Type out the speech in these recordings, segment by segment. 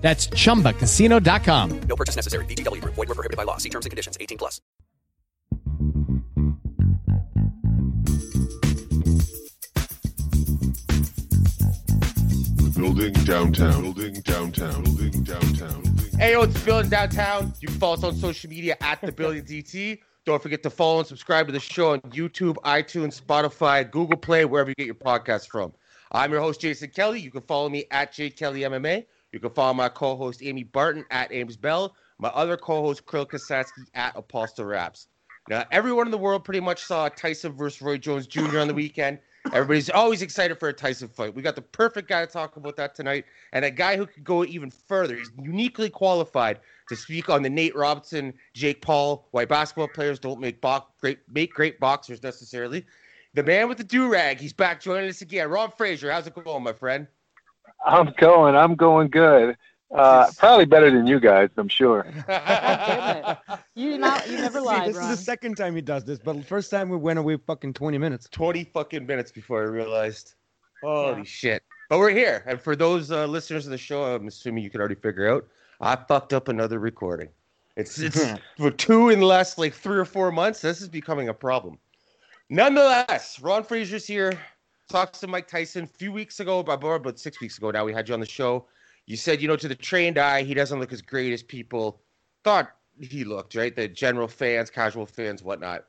That's chumbacasino.com. No purchase necessary. VGW Group. Void were prohibited by law. See terms and conditions. 18 plus. Building downtown. Building downtown. Building downtown. Hey, yo, it's Building Downtown. You can follow us on social media at The Building DT. Don't forget to follow and subscribe to the show on YouTube, iTunes, Spotify, Google Play, wherever you get your podcasts from. I'm your host, Jason Kelly. You can follow me at JKellyMMA. You can follow my co-host, Amy Barton, at Ames Bell. My other co-host, Kirill Kasatskiy, at Apostle Raps. Now, everyone in the world pretty much saw Tyson versus Roy Jones Jr. on the weekend. Everybody's always excited for a Tyson fight. We got the perfect guy to talk about that tonight, and a guy who could go even further. He's uniquely qualified to speak on the Nate Robinson, Jake Paul, why basketball players don't make bo- great make great boxers necessarily. The man with the do rag, he's back joining us again. Ron Frazier, how's it going, my friend? I'm going. I'm going good. Uh, probably better than you guys, I'm sure. You not you never See, lied, this Ron. is the second time he does this, but the first time we went away fucking 20 minutes. 20 fucking minutes before I realized. Holy Yeah. shit. But we're here. And for those uh, listeners of the show, I'm assuming you can already figure out, I fucked up another recording. It's it's for two in the last like three or four months. This is becoming a problem. Nonetheless, Ron Frazier's here. Talks to Mike Tyson a few weeks ago, about about six weeks ago now. We had you on the show. You said, you know, to the trained eye, he doesn't look as great as people thought he looked, right? The general fans, casual fans, whatnot.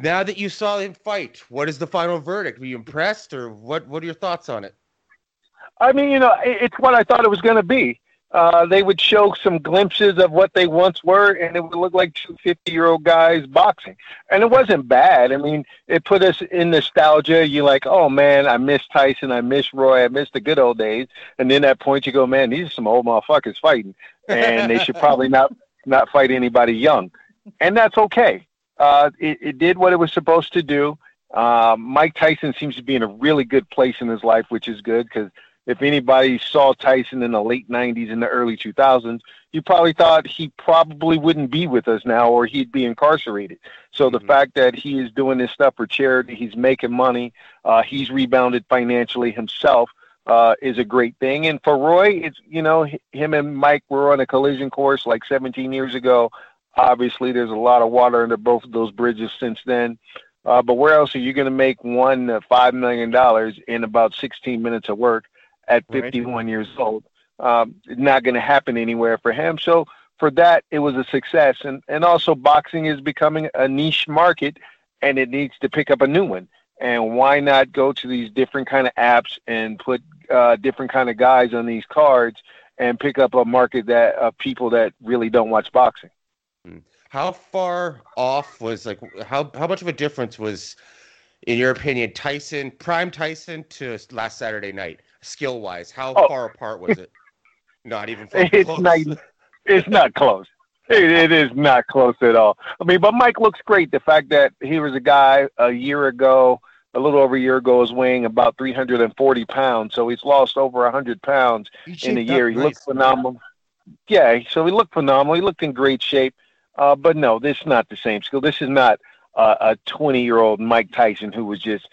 Now that you saw him fight, what is the final verdict? Were you impressed, or what? What are your thoughts on it? I mean, you know, it's what I thought it was going to be. Uh, they would show some glimpses of what they once were, and it would look like two 50 year old guys boxing. And it wasn't bad. I mean, it put us in nostalgia. You're like, oh man, I miss Tyson, I miss Roy, I miss the good old days. And then at point you go, man, these are some old motherfuckers fighting, and they should probably not not fight anybody young, and that's okay. Uh, it, it did what it was supposed to do. Uh, Mike Tyson seems to be in a really good place in his life, which is good because if anybody saw Tyson in the late 90s and the early 2000s, you probably thought he probably wouldn't be with us now or he'd be incarcerated. So the Mhm. fact that he is doing this stuff for charity, he's making money, uh, he's rebounded financially himself. Uh, is a great thing, and for Roy, it's you know him and Mike were on a collision course like 17 years ago. Obviously, there's a lot of water under both of those bridges since then. Uh, but where else are you going to make one uh, five million dollars in about 16 minutes of work at Right. 51 years old? Um, it's not going to happen anywhere for him. So for that, it was a success. And and also, boxing is becoming a niche market, and it needs to pick up a new one. And why not go to these different kind of apps and put uh, different kind of guys on these cards and pick up a market that of people that really don't watch boxing? How far off was like how how much of a difference was, in your opinion, Tyson prime Tyson to last Saturday night skill wise? How Oh. far apart was it? Not even It's close. not. It's not close. It, it is not close at all. I mean, but Mike looks great. The fact that he was a guy a year ago, a little over a year ago, was weighing about 340 pounds. So he's lost over 100 pounds in a year. He looked nice. phenomenal. Yeah, so he looked phenomenal. He looked in great shape. Uh, but no, this is not the same skill. This is not uh, a 20 year old Mike Tyson who was just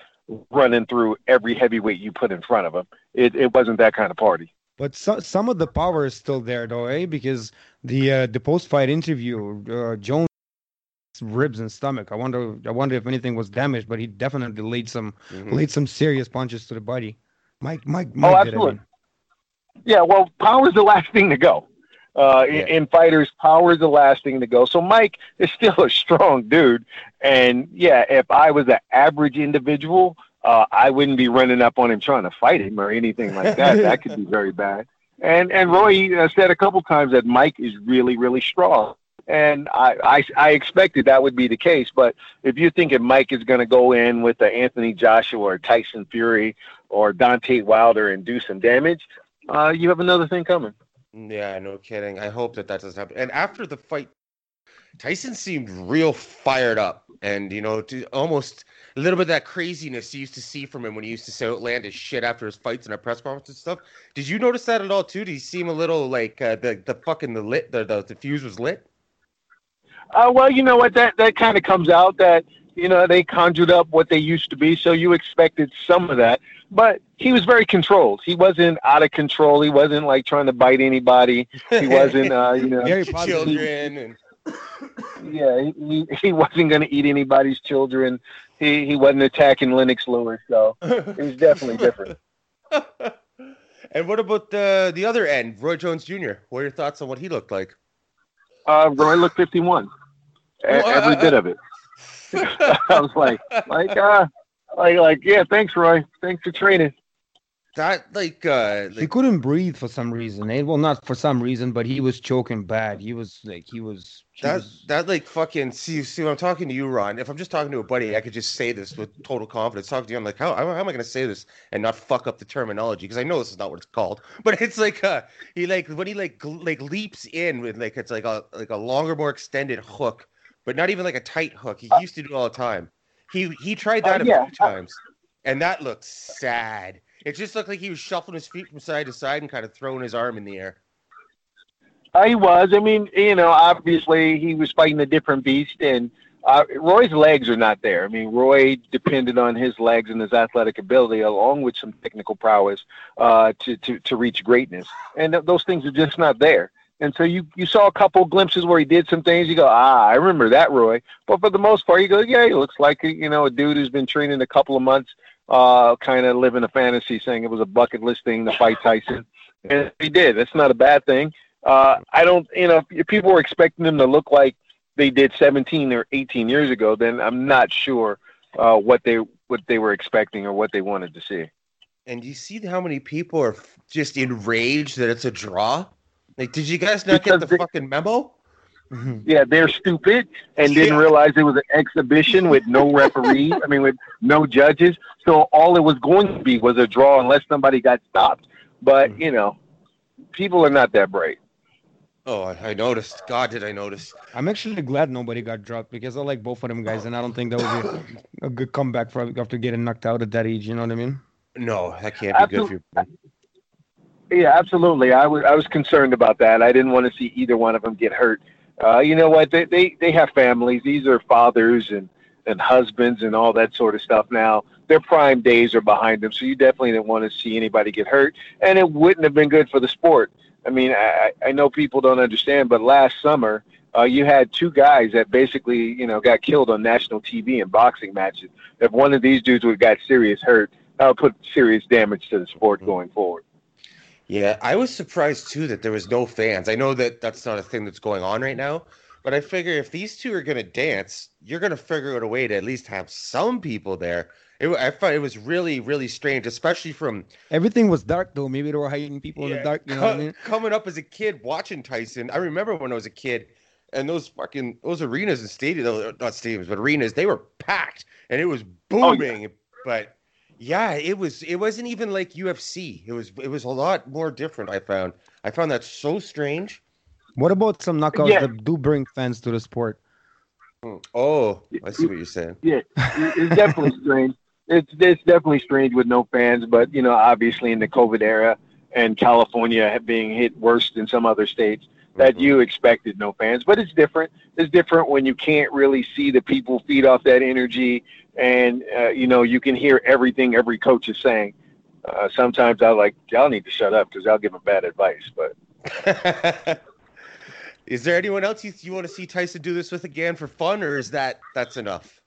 running through every heavyweight you put in front of him. It, it wasn't that kind of party. But so, some of the power is still there, though, eh? Because the uh, the post fight interview, uh, Jones ribs and stomach. I wonder I wonder if anything was damaged, but he definitely laid some Mhm. laid some serious punches to the body. Mike Mike Oh, Mike did, I absolutely. mean. Yeah, well, power is the last thing to go. Uh, in, Yeah. in fighters, power is the last thing to go. So Mike is still a strong dude, and yeah, if I was an average individual, uh, I wouldn't be running up on him trying to fight him or anything like that. that could be very bad. And and Roy uh, said a couple times that Mike is really really strong, and I I, I expected that would be the case. But if you're thinking Mike is going to go in with the Anthony Joshua or Tyson Fury or Deontay Wilder and do some damage, uh, you have another thing coming. Yeah, no kidding. I hope that that doesn't happen. And after the fight, Tyson seemed real fired up, and you know, to almost a little bit of that craziness you used to see from him when he used to say outlandish shit after his fights and our press conference and stuff. Did you notice that at all too? Did he seem a little like uh, the the fucking the lit the, the the fuse was lit? Uh, well, you know what? That that kind of comes out that you know they conjured up what they used to be, so you expected some of that. But he was very controlled. He wasn't out of control. He wasn't like trying to bite anybody. He wasn't, uh, you know, Children and yeah, he, he, he wasn't going to eat anybody's children. He he wasn't attacking Lennox Lewis, so it was definitely different. and what about the the other end, Roy Jones Jr.? What are your thoughts on what he looked like? Uh, Roy looked 51, E- Well, I- every bit of it. I was like, like, uh, like, like, yeah, thanks, Roy. Thanks for training. That like uh He couldn't breathe for some reason. eh? Well, not for some reason, but he was choking bad. He was like he was. he that was- that like fucking see see when I'm talking to you, Ron. If I'm just talking to a buddy, I could just say this with total confidence. Talking to you, I'm like, how how am I going to say this and not fuck up the terminology? Because I know this is not what it's called. But it's like uh he like when he like gl- like leaps in with like it's like a like a longer, more extended hook, but not even like a tight hook. He used to do it all the time. He he tried that Uh, a yeah. few times, and that looked sad. It just looked like he was shuffling his feet from side to side and kind of throwing his arm in the air. Uh, he was. I mean, you know, obviously he was fighting a different beast, and uh, Roy's legs are not there. I mean, Roy depended on his legs and his athletic ability, along with some technical prowess, uh, to, to to reach greatness, and th- those things are just not there. And so you you saw a couple glimpses where he did some things. You go, ah, I remember that Roy. But for the most part, you go, yeah, he looks like you know a dude who's been training a couple of months, uh, kind of living a fantasy, saying it was a bucket list thing to fight Tyson, and he did. That's not a bad thing. Uh, I don't, you know, if people were expecting them to look like they did 17 or 18 years ago, then I'm not sure uh, what they what they were expecting or what they wanted to see. And you see how many people are just enraged that it's a draw? Like, did you guys not get the they- fucking memo? Yeah, they're stupid and didn't Yeah. realize it was an exhibition with no referee. I mean, with no judges. So all it was going to be was a draw unless somebody got stopped. But hmm. you know, people are not that bright. Oh, I, I noticed. God, did I notice? I'm actually glad nobody got dropped because I like both of them guys, and I don't think that would be a good comeback for after getting knocked out at that age. You know what I mean? No, that can't be good for you. Yeah, absolutely. I was I was concerned about that. I didn't want to see either one of them get hurt. Uh, you know what? They, they they have families. These are fathers and and husbands and all that sort of stuff. Now their prime days are behind them, so you definitely didn't want to see anybody get hurt, and it wouldn't have been good for the sport. I mean, I I know people don't understand, but last summer. Uh, you had two guys that basically, you know, got killed on national TV in boxing matches. If one of these dudes would have got serious hurt, that would put serious damage to the sport going forward. Yeah, I was surprised too that there was no fans. I know that that's not a thing that's going on right now, but I figure if these two are gonna dance, you're gonna figure out a way to at least have some people there. It, I thought it was really, really strange, especially from Everything was dark though. Maybe they were hiding people in the dark. You know co- what I mean? coming up as a kid watching Tyson. I remember when I was a kid, and those fucking those arenas and stadiums, not stadiums, but arenas, they were packed, and it was Oh, booming. But yeah, it was it wasn't even like UFC. It was it was a lot more different. I found I found that so strange. What about some knockouts Yeah. that do bring fans to the sport? Oh, I see what you're saying. Yeah, it's definitely strange. It's it's definitely strange with no fans, but you know, obviously in the COVID era and California being hit worse than some other states, that Mhm. you expected no fans. But it's different. It's different when you can't really see the people feed off that energy, and uh, you know you can hear everything every coach is saying. Uh, sometimes I like y'all need to shut up because I'll give them bad advice. But is there anyone else you, you want to see Tyson do this with again for fun, or is that that's enough?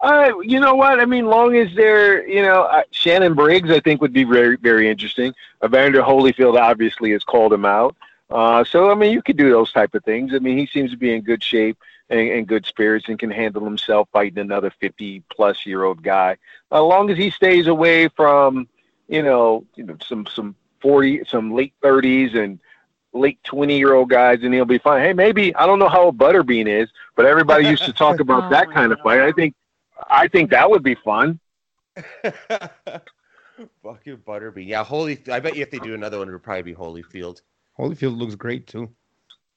Uh, you know what? I mean, long as they're, you know, uh, Shannon Briggs, I think would be very, very interesting. Evander Holyfield obviously has called him out. Uh, so I mean, you could do those type of things. I mean, he seems to be in good shape and, and good spirits and can handle himself fighting another fifty-plus year old guy. As long as he stays away from, you know, you know, some some forty, some late thirties and late twenty year old guys, and he'll be fine. Hey, maybe I don't know how old Butterbean is, but everybody used to talk about that kind of fight. I think I think that would be fun. Fuck Fucking Butterbean. Yeah, Holy. I bet you if they do another one, it would probably be Holyfield. Holyfield looks great too.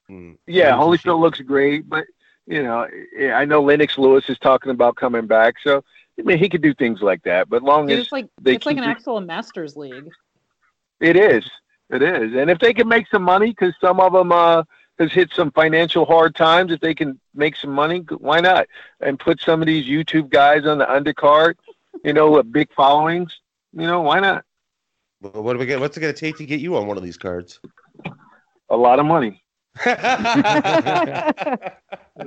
Mm. Yeah, Loses Holyfield looks great, but you know, I know Lennox Lewis is talking about coming back, so I mean, he could do things like that. But long Dude, as it's like they it's like an it- actual masters league. it is, it is, and if they can make some money, because some of them uh, has hit some financial hard times, if they can make some money, why not? And put some of these YouTube guys on the undercard, you know, with big followings, you know, why not? Well, What are we get? What's it going to take to get you on one of these cards? A lot of money.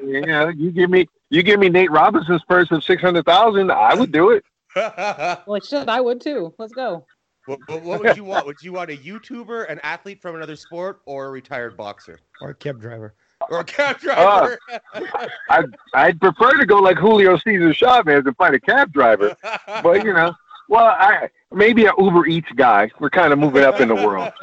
Yeah, you give me you give me Nate Robinson's purse of six hundred thousand, I would do it. Like shit, I would too. Let's go. what, what, what would you want? Would you want a YouTuber, an athlete from another sport, or a retired boxer, Or a cab driver. or a cab driver? Uh, I'd I'd prefer to go like Julio Cesar Chavez and find a cab driver. But you know, well, I maybe an Uber Eats guy. We're kind of moving up in the world.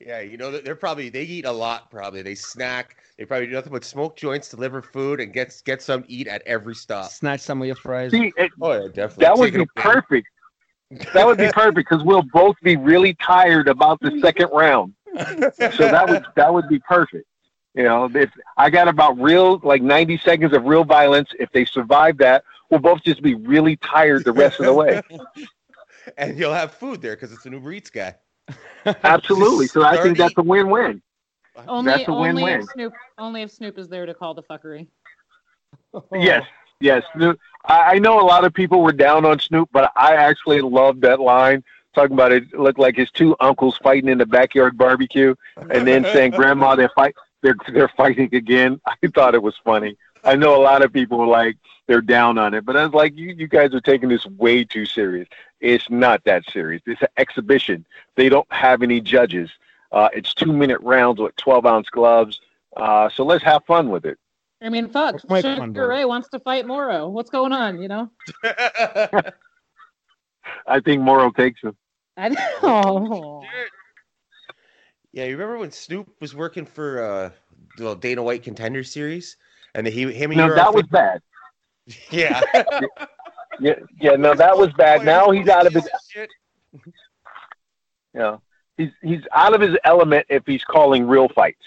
yeah, you know they're probably they eat a lot. Probably they snack. They probably do nothing but smoke joints, deliver food, and get get some eat at every stop. Snatch some of your fries. See, it, Oh yeah, definitely. that would be a- perfect. That would be perfect because we'll both be really tired about the second round. So that would that would be perfect. You know, if I got about real like ninety seconds of real violence, if they survive that, we'll both just be really tired the rest of the way. and you'll have food there because it's an Uber Eats guy. Absolutely. So I think that's a win-win. Only That's a only win-win. if Snoop only if Snoop is there to call the fuckery. Yes, yes. Snoop, I, I know a lot of people were down on Snoop, but I actually loved that line talking about it looked like his two uncles fighting in the backyard barbecue, and then saying, "Grandma, they're fight, they're they're fighting again." I thought it was funny. I know a lot of people were like they're down on it, but I was like, "You you guys are taking this way too serious. It's not that serious. It's an exhibition. They don't have any judges. Uh, it's two minute rounds with twelve ounce gloves. Uh, so let's have fun with it." I mean, fuck. Let's Sugar. Ray wants to fight Moro. What's going on? You know. I think Moro takes him. I know. yeah, you remember when Snoop was working for uh, the Dana White Contender Series, and he him and No, that was bad. yeah. Yeah, yeah, no, that was bad. Now he's out of his, Shit. you know, he's he's out of his element if he's calling real fights.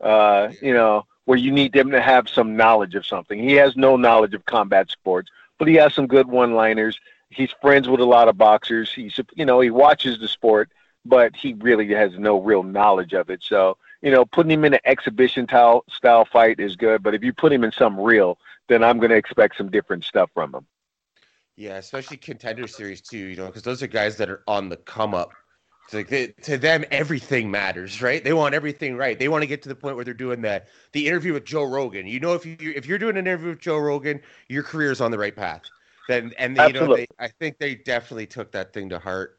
Uh, you know, where you need them to have some knowledge of something. He has no knowledge of combat sports, but he has some good one-liners. He's friends with a lot of boxers. He's, you know, he watches the sport, but he really has no real knowledge of it. So, you know, putting him in an exhibition style style fight is good, but if you put him in some real, then I'm going to expect some different stuff from him. Yeah, especially Contender Series too. You know, because those are guys that are on the come up. It's like they, to them, everything matters, right? They want everything right. They want to get to the point where they're doing that. The interview with Joe Rogan. You know, if you if you're doing an interview with Joe Rogan, your career is on the right path. Then and you know, they, I think they definitely took that thing to heart.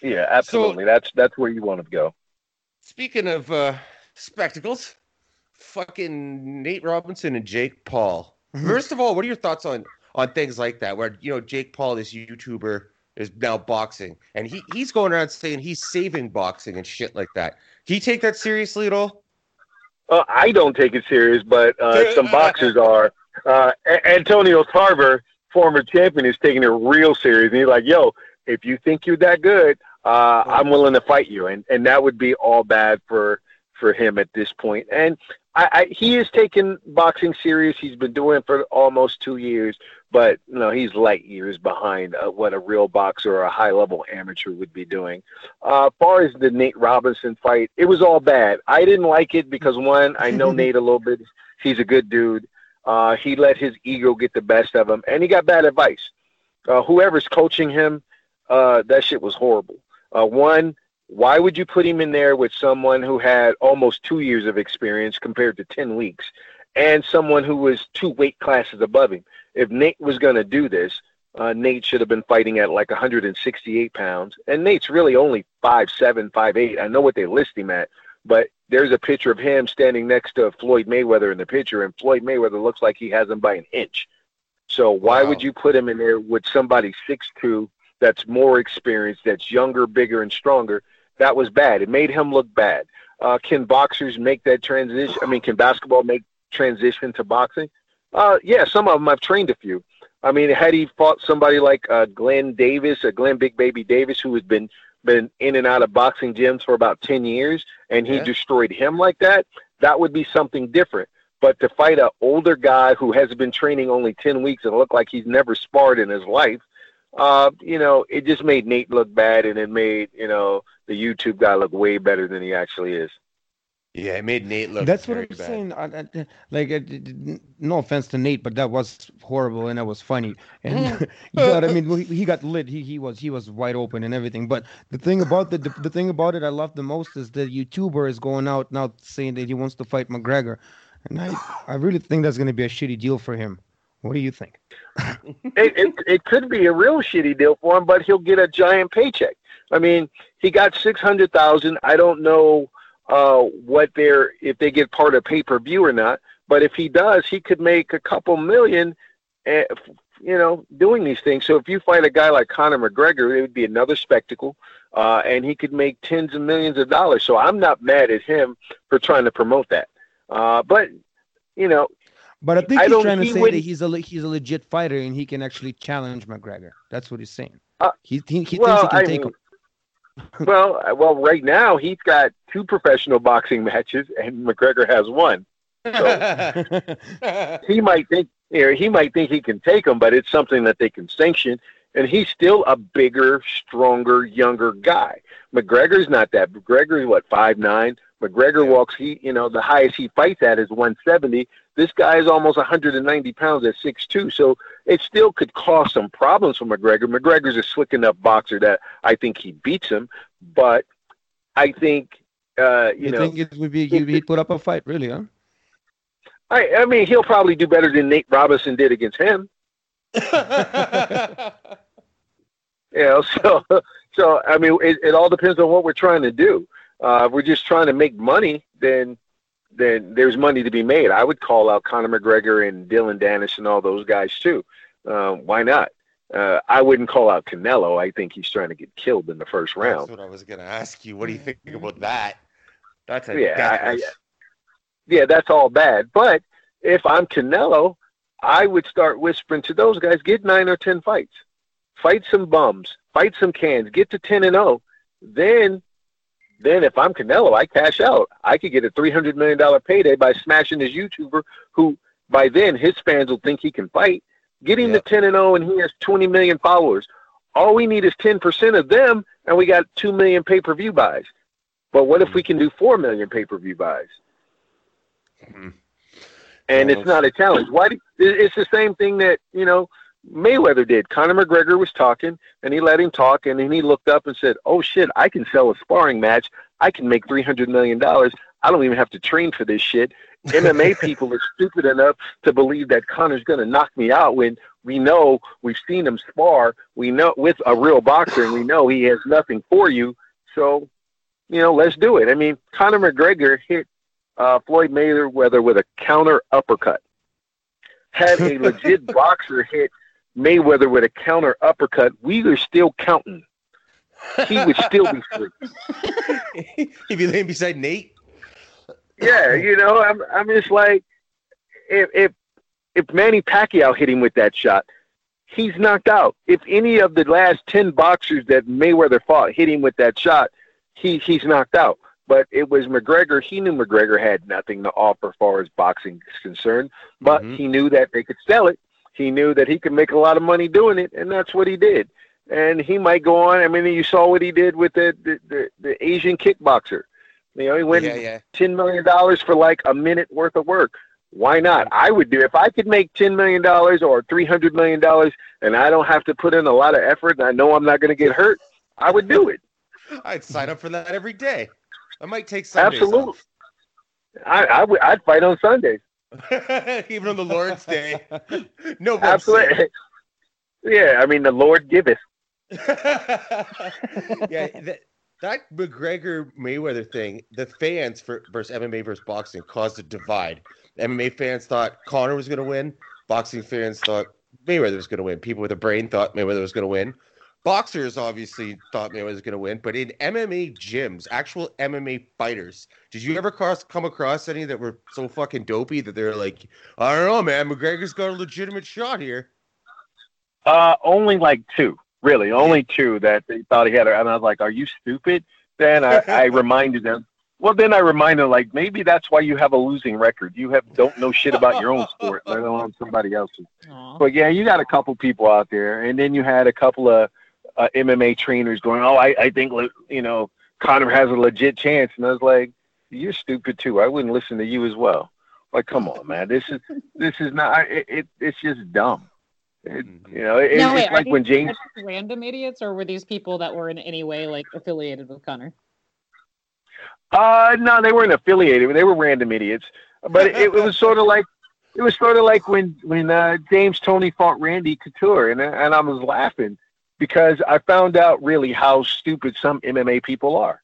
Yeah, absolutely. that's that's where you want to go. Speaking of uh, spectacles, fucking Nate Robinson and Jake Paul. First of all, what are your thoughts on on things like that? Where you know Jake Paul, this YouTuber, is now boxing, and he he's going around saying he's saving boxing and shit like that. Do you take that seriously at all? Uh, I don't take it serious, but uh, some boxers are. Uh, A- Antonio Tarver, former champion, is taking it real serious. And he's like, "Yo, if you think you're that good, uh, I'm willing to fight you." And and that would be all bad for for him at this point. And I, I he is taking boxing serious. He's been doing it for almost two years, but you know he's light years behind uh, what a real boxer or a high level amateur would be doing. Uh, as far as the Nate Robinson fight, it was all bad. I didn't like it because one, I know Nate a little bit. He's a good dude. Uh, he let his ego get the best of him, and he got bad advice. Uh, whoever's coaching him, uh, that shit was horrible. Uh, one, why would you put him in there with someone who had almost two years of experience compared to 10 weeks and someone who was two weight classes above him? If Nate was going to do this, uh, Nate should have been fighting at like 168 pounds. And Nate's really only 5'7, 5'8. I know what they list him at, but there's a picture of him standing next to Floyd Mayweather in the picture, and Floyd Mayweather looks like he has him by an inch. So why Wow. would you put him in there with somebody 6'2 that's more experienced, that's younger, bigger, and stronger? That was bad. It made him look bad. Uh, can boxers make that transition? I mean, can basketball make transition to boxing? Uh, yeah, some of them. I've trained a few. I mean, had he fought somebody like uh, Glen Davis, or Glen Big Baby Davis, who has been been in and out of boxing gyms for about 10 years and he Yeah. destroyed him like that, that would be something different. But to fight an older guy who has been training only 10 weeks and look like he's never sparred in his life, uh, you know, it just made Nate look bad and it made, you know, the YouTube guy look way better than he actually is. Yeah, it made Nate look. That's what I'm bad. saying. I, I, like, d- d- no offense to Nate, but that was horrible and that was funny. And you know what I mean? He, he got lit. He he was he was wide open and everything. But the thing about the, the the thing about it I love the most is the YouTuber is going out now saying that he wants to fight McGregor, and I I really think that's going to be a shitty deal for him. What do you think? it, it it could be a real shitty deal for him, but he'll get a giant paycheck. I mean, he got six hundred thousand. I don't know uh, what they're if they get part of pay per view or not. But if he does, he could make a couple million, uh, you know, doing these things. So if you fight a guy like Conor McGregor, it would be another spectacle, uh, and he could make tens of millions of dollars. So I'm not mad at him for trying to promote that. Uh, but you know, But I think I he's trying to say that he's a he's a legit fighter and he can actually challenge McGregor. That's what he's saying. Uh, he he, he well, thinks he I can take mean, him. well, well, right now he's got two professional boxing matches, and McGregor has one. So He might think, you know, he might think he can take him, but it's something that they can sanction. And he's still a bigger, stronger, younger guy. McGregor's not that. McGregor's what five nine. McGregor walks. He, you know, the highest he fights at is 170. This guy is almost 190 pounds at 6'2". So it still could cause some problems for McGregor. McGregor's a slick enough boxer that I think he beats him, but I think uh, you, You, know think it would be he he'd put up a fight, really, huh? I, I mean he'll probably do better than Nate Robinson did against him. You know, so so I mean it, it all depends on what we're trying to do. Uh, if we're just trying to make money, then then there's money to be made. I would call out Conor McGregor and Dillon Danis and all those guys too. Uh, why not? Uh, I wouldn't call out Canelo. I think he's trying to get killed in the first That's round. what I was gonna ask you. What do you think about that? That's a Yeah, I- I- Yeah, that's all bad. But if I'm Canelo, I would start whispering to those guys: get nine or ten fights, fight some bums, fight some cans, get to ten and zero. Then, then if I'm Canelo, I cash out. I could get a three hundred million dollar payday by smashing this YouTuber who, by then, his fans will think he can fight. Get him Yep. to ten and zero, and he has twenty million followers. All we need is ten percent of them, and we got two million pay per view buys. But what if we can do four million pay per view buys? Mhm. And it's not a challenge. Why? Do, it's the same thing that you know Mayweather did. Conor McGregor was talking, and he let him talk, and then he looked up and said, "Oh shit, I can sell a sparring match. I can make three hundred million dollars. I don't even have to train for this shit." MMA people are stupid enough to believe that Conor's going to knock me out when we know we've seen him spar. We know with a real boxer, and we know he has nothing for you. So, you know, let's do it. I mean, Conor McGregor hit uh, Floyd Mayweather with a counter uppercut. Had a legit boxer hit Mayweather with a counter uppercut, we are still counting. He would still be free. He'd be laying beside Nate. Yeah, you know, I'm I'm just like if if if Manny Pacquiao hit him with that shot, he's knocked out. If any of the last ten boxers that Mayweather fought hit him with that shot, he he's knocked out. But it was McGregor. He knew McGregor had nothing to offer as far as boxing is concerned, but Mhm. he knew that they could sell it. He knew that he could make a lot of money doing it, and that's what he did. And he might go on. I mean, you saw what he did with the the, the, the Asian kickboxer. You know, he went Yeah, yeah. ten million dollars for like a minute worth of work. Why not? I would do if I could make ten million dollars or three hundred million dollars, and I don't have to put in a lot of effort, and I know I'm not going to get hurt. I would do it. I'd sign up for that every day. I might take Sundays Absolutely. I, I would. I'd fight on Sundays. Even on the Lord's Day. No. Absolutely. Yeah, I mean the Lord giveth. yeah, that, that McGregor Mayweather thing, the fans for versus MMA versus boxing caused a divide. MMA fans thought Conor was going to win. Boxing fans thought Mayweather was going to win. People with a brain thought Mayweather was going to win. Boxers obviously thought Mayweather was going to win, but in MMA gyms, actual MMA fighters, did you ever cross come across any that were so fucking dopey that they're like, I don't know, man, McGregor's got a legitimate shot here. Uh, only like two. Really, only two that they thought he had. And I was like, "Are you stupid?" Then I, I reminded them. Well, then I reminded them, like maybe that's why you have a losing record. You have don't know shit about your own sport, let alone somebody else's. Aw. But yeah, you got a couple people out there, and then you had a couple of uh, MMA trainers going, "Oh, I, I think you know Conor has a legit chance," and I was like, "You're stupid too. I wouldn't listen to you as well." Like, come on, man. This is this is not. It, it it's just dumb. It, you know, it, No, wait, it's are like these- when James. random idiots, or were these people that were in any way like affiliated with Conor? Uh, no, they weren't affiliated. They were random idiots. But it, it was sort of like it was sort of like when when uh, James Toney fought Randy Couture, and and I was laughing because I found out really how stupid some MMA people are.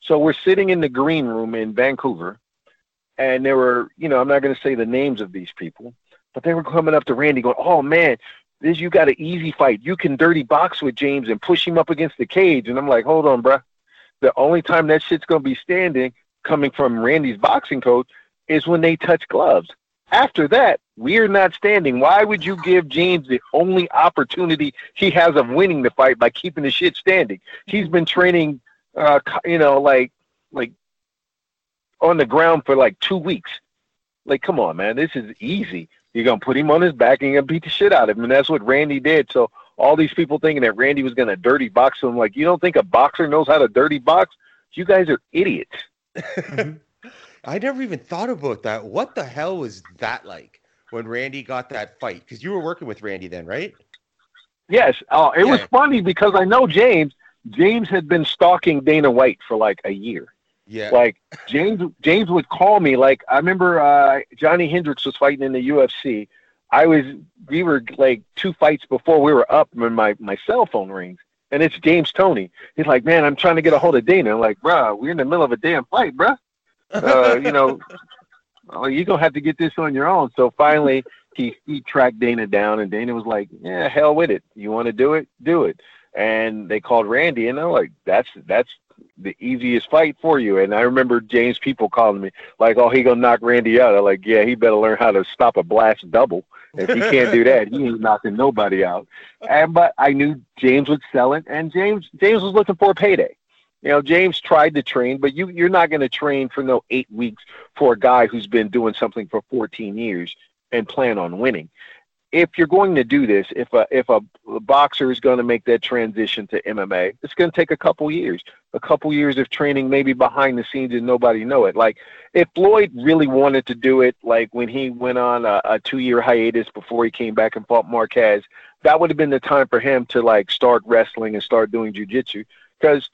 So we're sitting in the green room in Vancouver, and there were, you know, I'm not going to say the names of these people, but they were coming up to Randy going, "Oh man, this you got an easy fight. You can dirty box with James and push him up against the cage." And I'm like, "Hold on, bruh. The only time that shit's going to be standing coming from Randy's boxing coach is when they touch gloves. After that, we're not standing. Why would you give James the only opportunity he has of winning the fight by keeping the shit standing? He's been training, uh, you know, like like on the ground for like two weeks. Like, come on, man, this is easy. You're gonna put him on his back and you're gonna beat the shit out of him, and that's what Randy did. So all these people thinking that Randy was gonna dirty box him, like, you don't think a boxer knows how to dirty box? You guys are idiots. I never even thought about that. What the hell was that like when Randy got that fight? Because you were working with Randy then, right? Yes. Oh, it was funny because I know James. James had been stalking Dana White for like a year. Yeah. Like James, James would call me. Like I remember uh, Johnny Hendricks was fighting in the UFC. I was, we were like two fights before we were up when my my cell phone rings, and it's James Toney. He's like, "Man, I'm trying to get a hold of Dana." I'm like, "Bruh, we're in the middle of a damn fight, bruh. Uh, you know, oh, you're gonna have to get this on your own." So finally, he he tracked Dana down, and Dana was like, "Yeah, hell with it. You want to do it, do it." And they called Randy, and they're like, "That's that's the easiest fight for you." And I remember James people calling me like, "Oh, he gonna knock Randy out." I'm like, "Yeah, he better learn how to stop a blast double. If he can't do that, he ain't knocking nobody out." And but I knew James would sell it, and James James was looking for a payday. You know, James tried to train, but you you're not going to train for no eight weeks for a guy who's been doing something for 14 years and plan on winning. If you're going to do this, if a if a boxer is going to make that transition to MMA, it's going to take a couple years, a couple years of training, maybe behind the scenes, and nobody know it. Like if Floyd really wanted to do it, like when he went on a, a two year hiatus before he came back and fought Marquez, that would have been the time for him to like start wrestling and start doing jujitsu because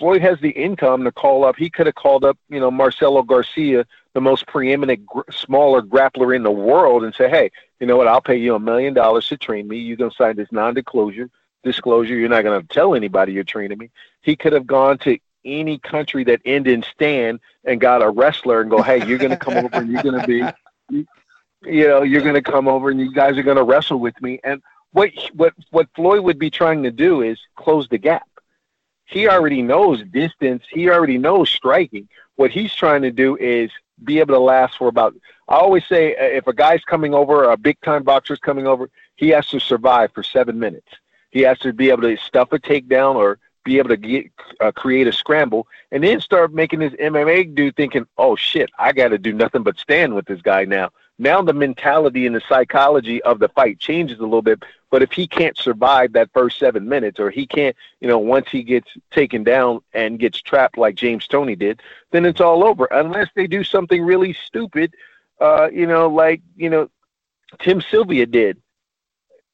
Floyd has the income to call up. He could have called up, you know, Marcelo Garcia, the most preeminent gr- smaller grappler in the world, and say, "Hey, you know what? I'll pay you a million dollars to train me. You're gonna sign this non-disclosure disclosure. You're not gonna tell anybody you're training me." He could have gone to any country that ended in Stan and got a wrestler and go, "Hey, you're gonna come over and you're gonna be, you, you know, you're gonna come over and you guys are gonna wrestle with me." And what what what Floyd would be trying to do is close the gap he already knows distance. He already knows striking. What he's trying to do is be able to last for about. I always say uh, if a guy's coming over, a big time boxer's coming over, he has to survive for seven minutes. He has to be able to stuff a takedown or be able to get uh, create a scramble, and then start making his MMA dude thinking, "Oh shit, I got to do nothing but stand with this guy now." Now the mentality and the psychology of the fight changes a little bit. But if he can't survive that first seven minutes, or he can't, you know, once he gets taken down and gets trapped like James Toney did, then it's all over. Unless they do something really stupid, uh, you know, like you know, Tim Sylvia did,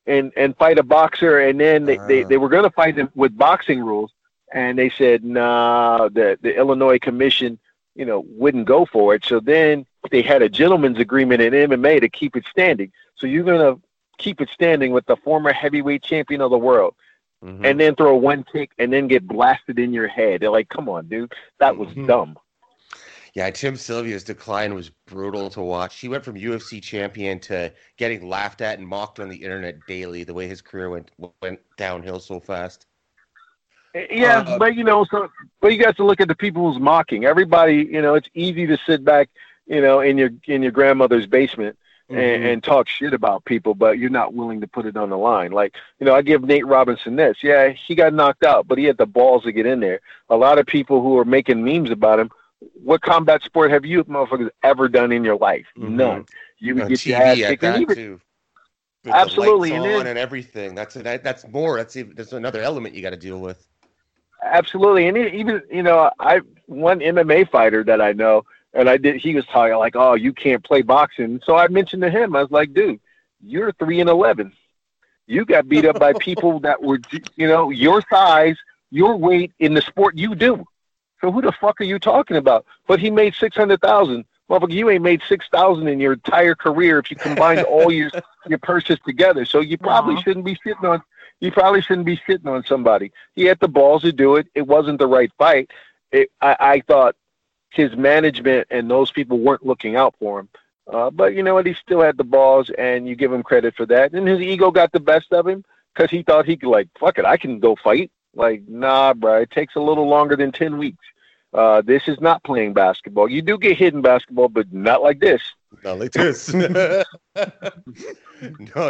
and and fight a boxer, and then they they, Ah. they were going to fight him with boxing rules, and they said nah, the the Illinois Commission, you know, wouldn't go for it. So then they had a gentleman's agreement in MMA to keep it standing. So you're going to keep it standing with the former heavyweight champion of the world Mhm. and then throw one kick and then get blasted in your head. They're like, come on, dude, that was Mhm. dumb. Yeah, Tim Sylvia's decline was brutal to watch. He went from UFC champion to getting laughed at and mocked on the internet daily. The way his career went went downhill so fast. Yeah, Uh, but you know, so but you got to look at the people who's mocking. Everybody, you know, it's easy to sit back, you know, in your in your grandmother's basement and, Mhm. and talk shit about people, but you're not willing to put it on the line. Like, you know, I give Nate Robinson this. Yeah, he got knocked out, but he had the balls to get in there. A lot of people who are making memes about him. What combat sport have you motherfuckers ever done in your life? Mhm. None. You would get your ass kicked. And that even, too. The Absolutely, lights and then- and everything. That's that, that's more. That's even, that's another element you got to deal with. Absolutely, and even you know, I one MMA fighter that I know, and I did. He was talking like, "Oh, you can't play boxing." So I mentioned to him, I was like, "Dude, you're three and eleven. You got beat up by people that were, you know, your size, your weight in the sport you do. So who the fuck are you talking about?" But he made six hundred thousand. Motherfucker, you ain't made six thousand in your entire career if you combined all your your purses together. So you probably shouldn't be sitting on. You probably shouldn't be sitting on somebody. He had the balls to do it. It wasn't the right fight. It, I, I thought his management and those people weren't looking out for him. Uh, but you know what? He still had the balls, and you give him credit for that. And his ego got the best of him because he thought he could, like, fuck it, I can go fight. Like, nah, bro, it takes a little longer than 10 weeks. Uh, this is not playing basketball. You do get hit in basketball, but not like this. Not like this. no,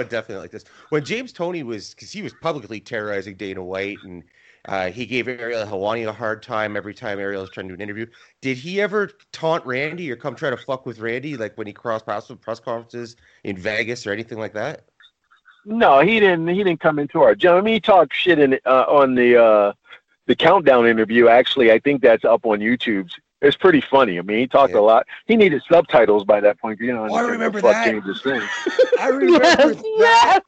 definitely like this. When James Toney was, because he was publicly terrorizing Dana White, and uh, he gave Ariel Helwani a hard time every time Ariel was trying to do an interview. Did he ever taunt Randy or come try to fuck with Randy, like when he crossed paths with press conferences in Vegas or anything like that? No, he didn't. He didn't come into our gym. I mean, he talked shit in uh, on the uh, the countdown interview. Actually, I think that's up on YouTube. It's pretty funny. I mean, he talked Yeah. a lot. He needed subtitles by that point. You know, Oh, I remember that. James is. I remember Yes, that.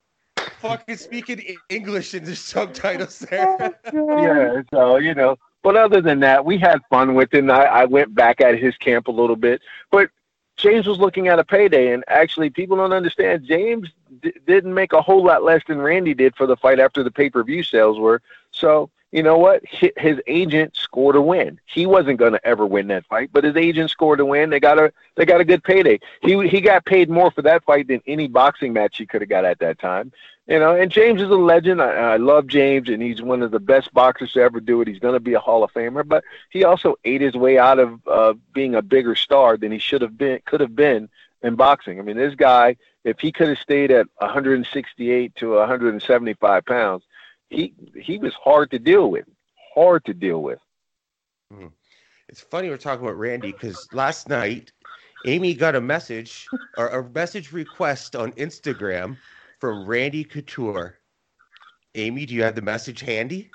Fucking speaking English and there's subtitles there. Oh, yeah, so you know. But other than that, we had fun with him. I, I went back at his camp a little bit, but James was looking at a payday, and actually, people don't understand. James d- didn't make a whole lot less than Randy did for the fight after the pay per view sales were. So you know what? His agent scored a win. He wasn't going to ever win that fight, but his agent scored a win. They got a they got a good payday. He he got paid more for that fight than any boxing match he could have got at that time. You know, and James is a legend. I, I love James, and he's one of the best boxers to ever do it. He's going to be a Hall of Famer, but he also ate his way out of uh, being a bigger star than he should have been, could have been in boxing. I mean, this guy, if he could have stayed at 168 to 175 pounds, he he was hard to deal with. Hard to deal with. It's funny we're talking about Randy because last night Amy got a message or a message request on Instagram from Randy Couture. Amy, do you have the message handy?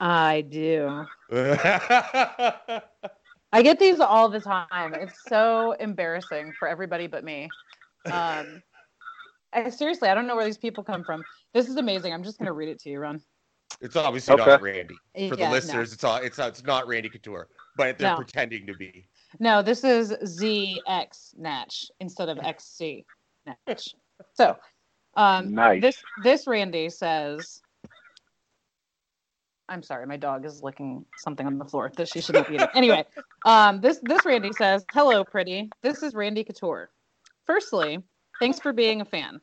I do. I get these all the time. It's so embarrassing for everybody but me. Um, I, seriously, I don't know where these people come from. This is amazing. I'm just going to read it to you, Ron. it's obviously not Randy. For Yeah, the no. listeners, it's all it's not, it's not Randy Couture, but they're No. pretending to be. No, this is ZX Natch instead of XC Natch. So, um, Nice. this this Randy says, "I'm sorry, my dog is licking something on the floor that she shouldn't be eating." Anyway, um, this this Randy says, "Hello, pretty. This is Randy Couture. Firstly, thanks for being a fan.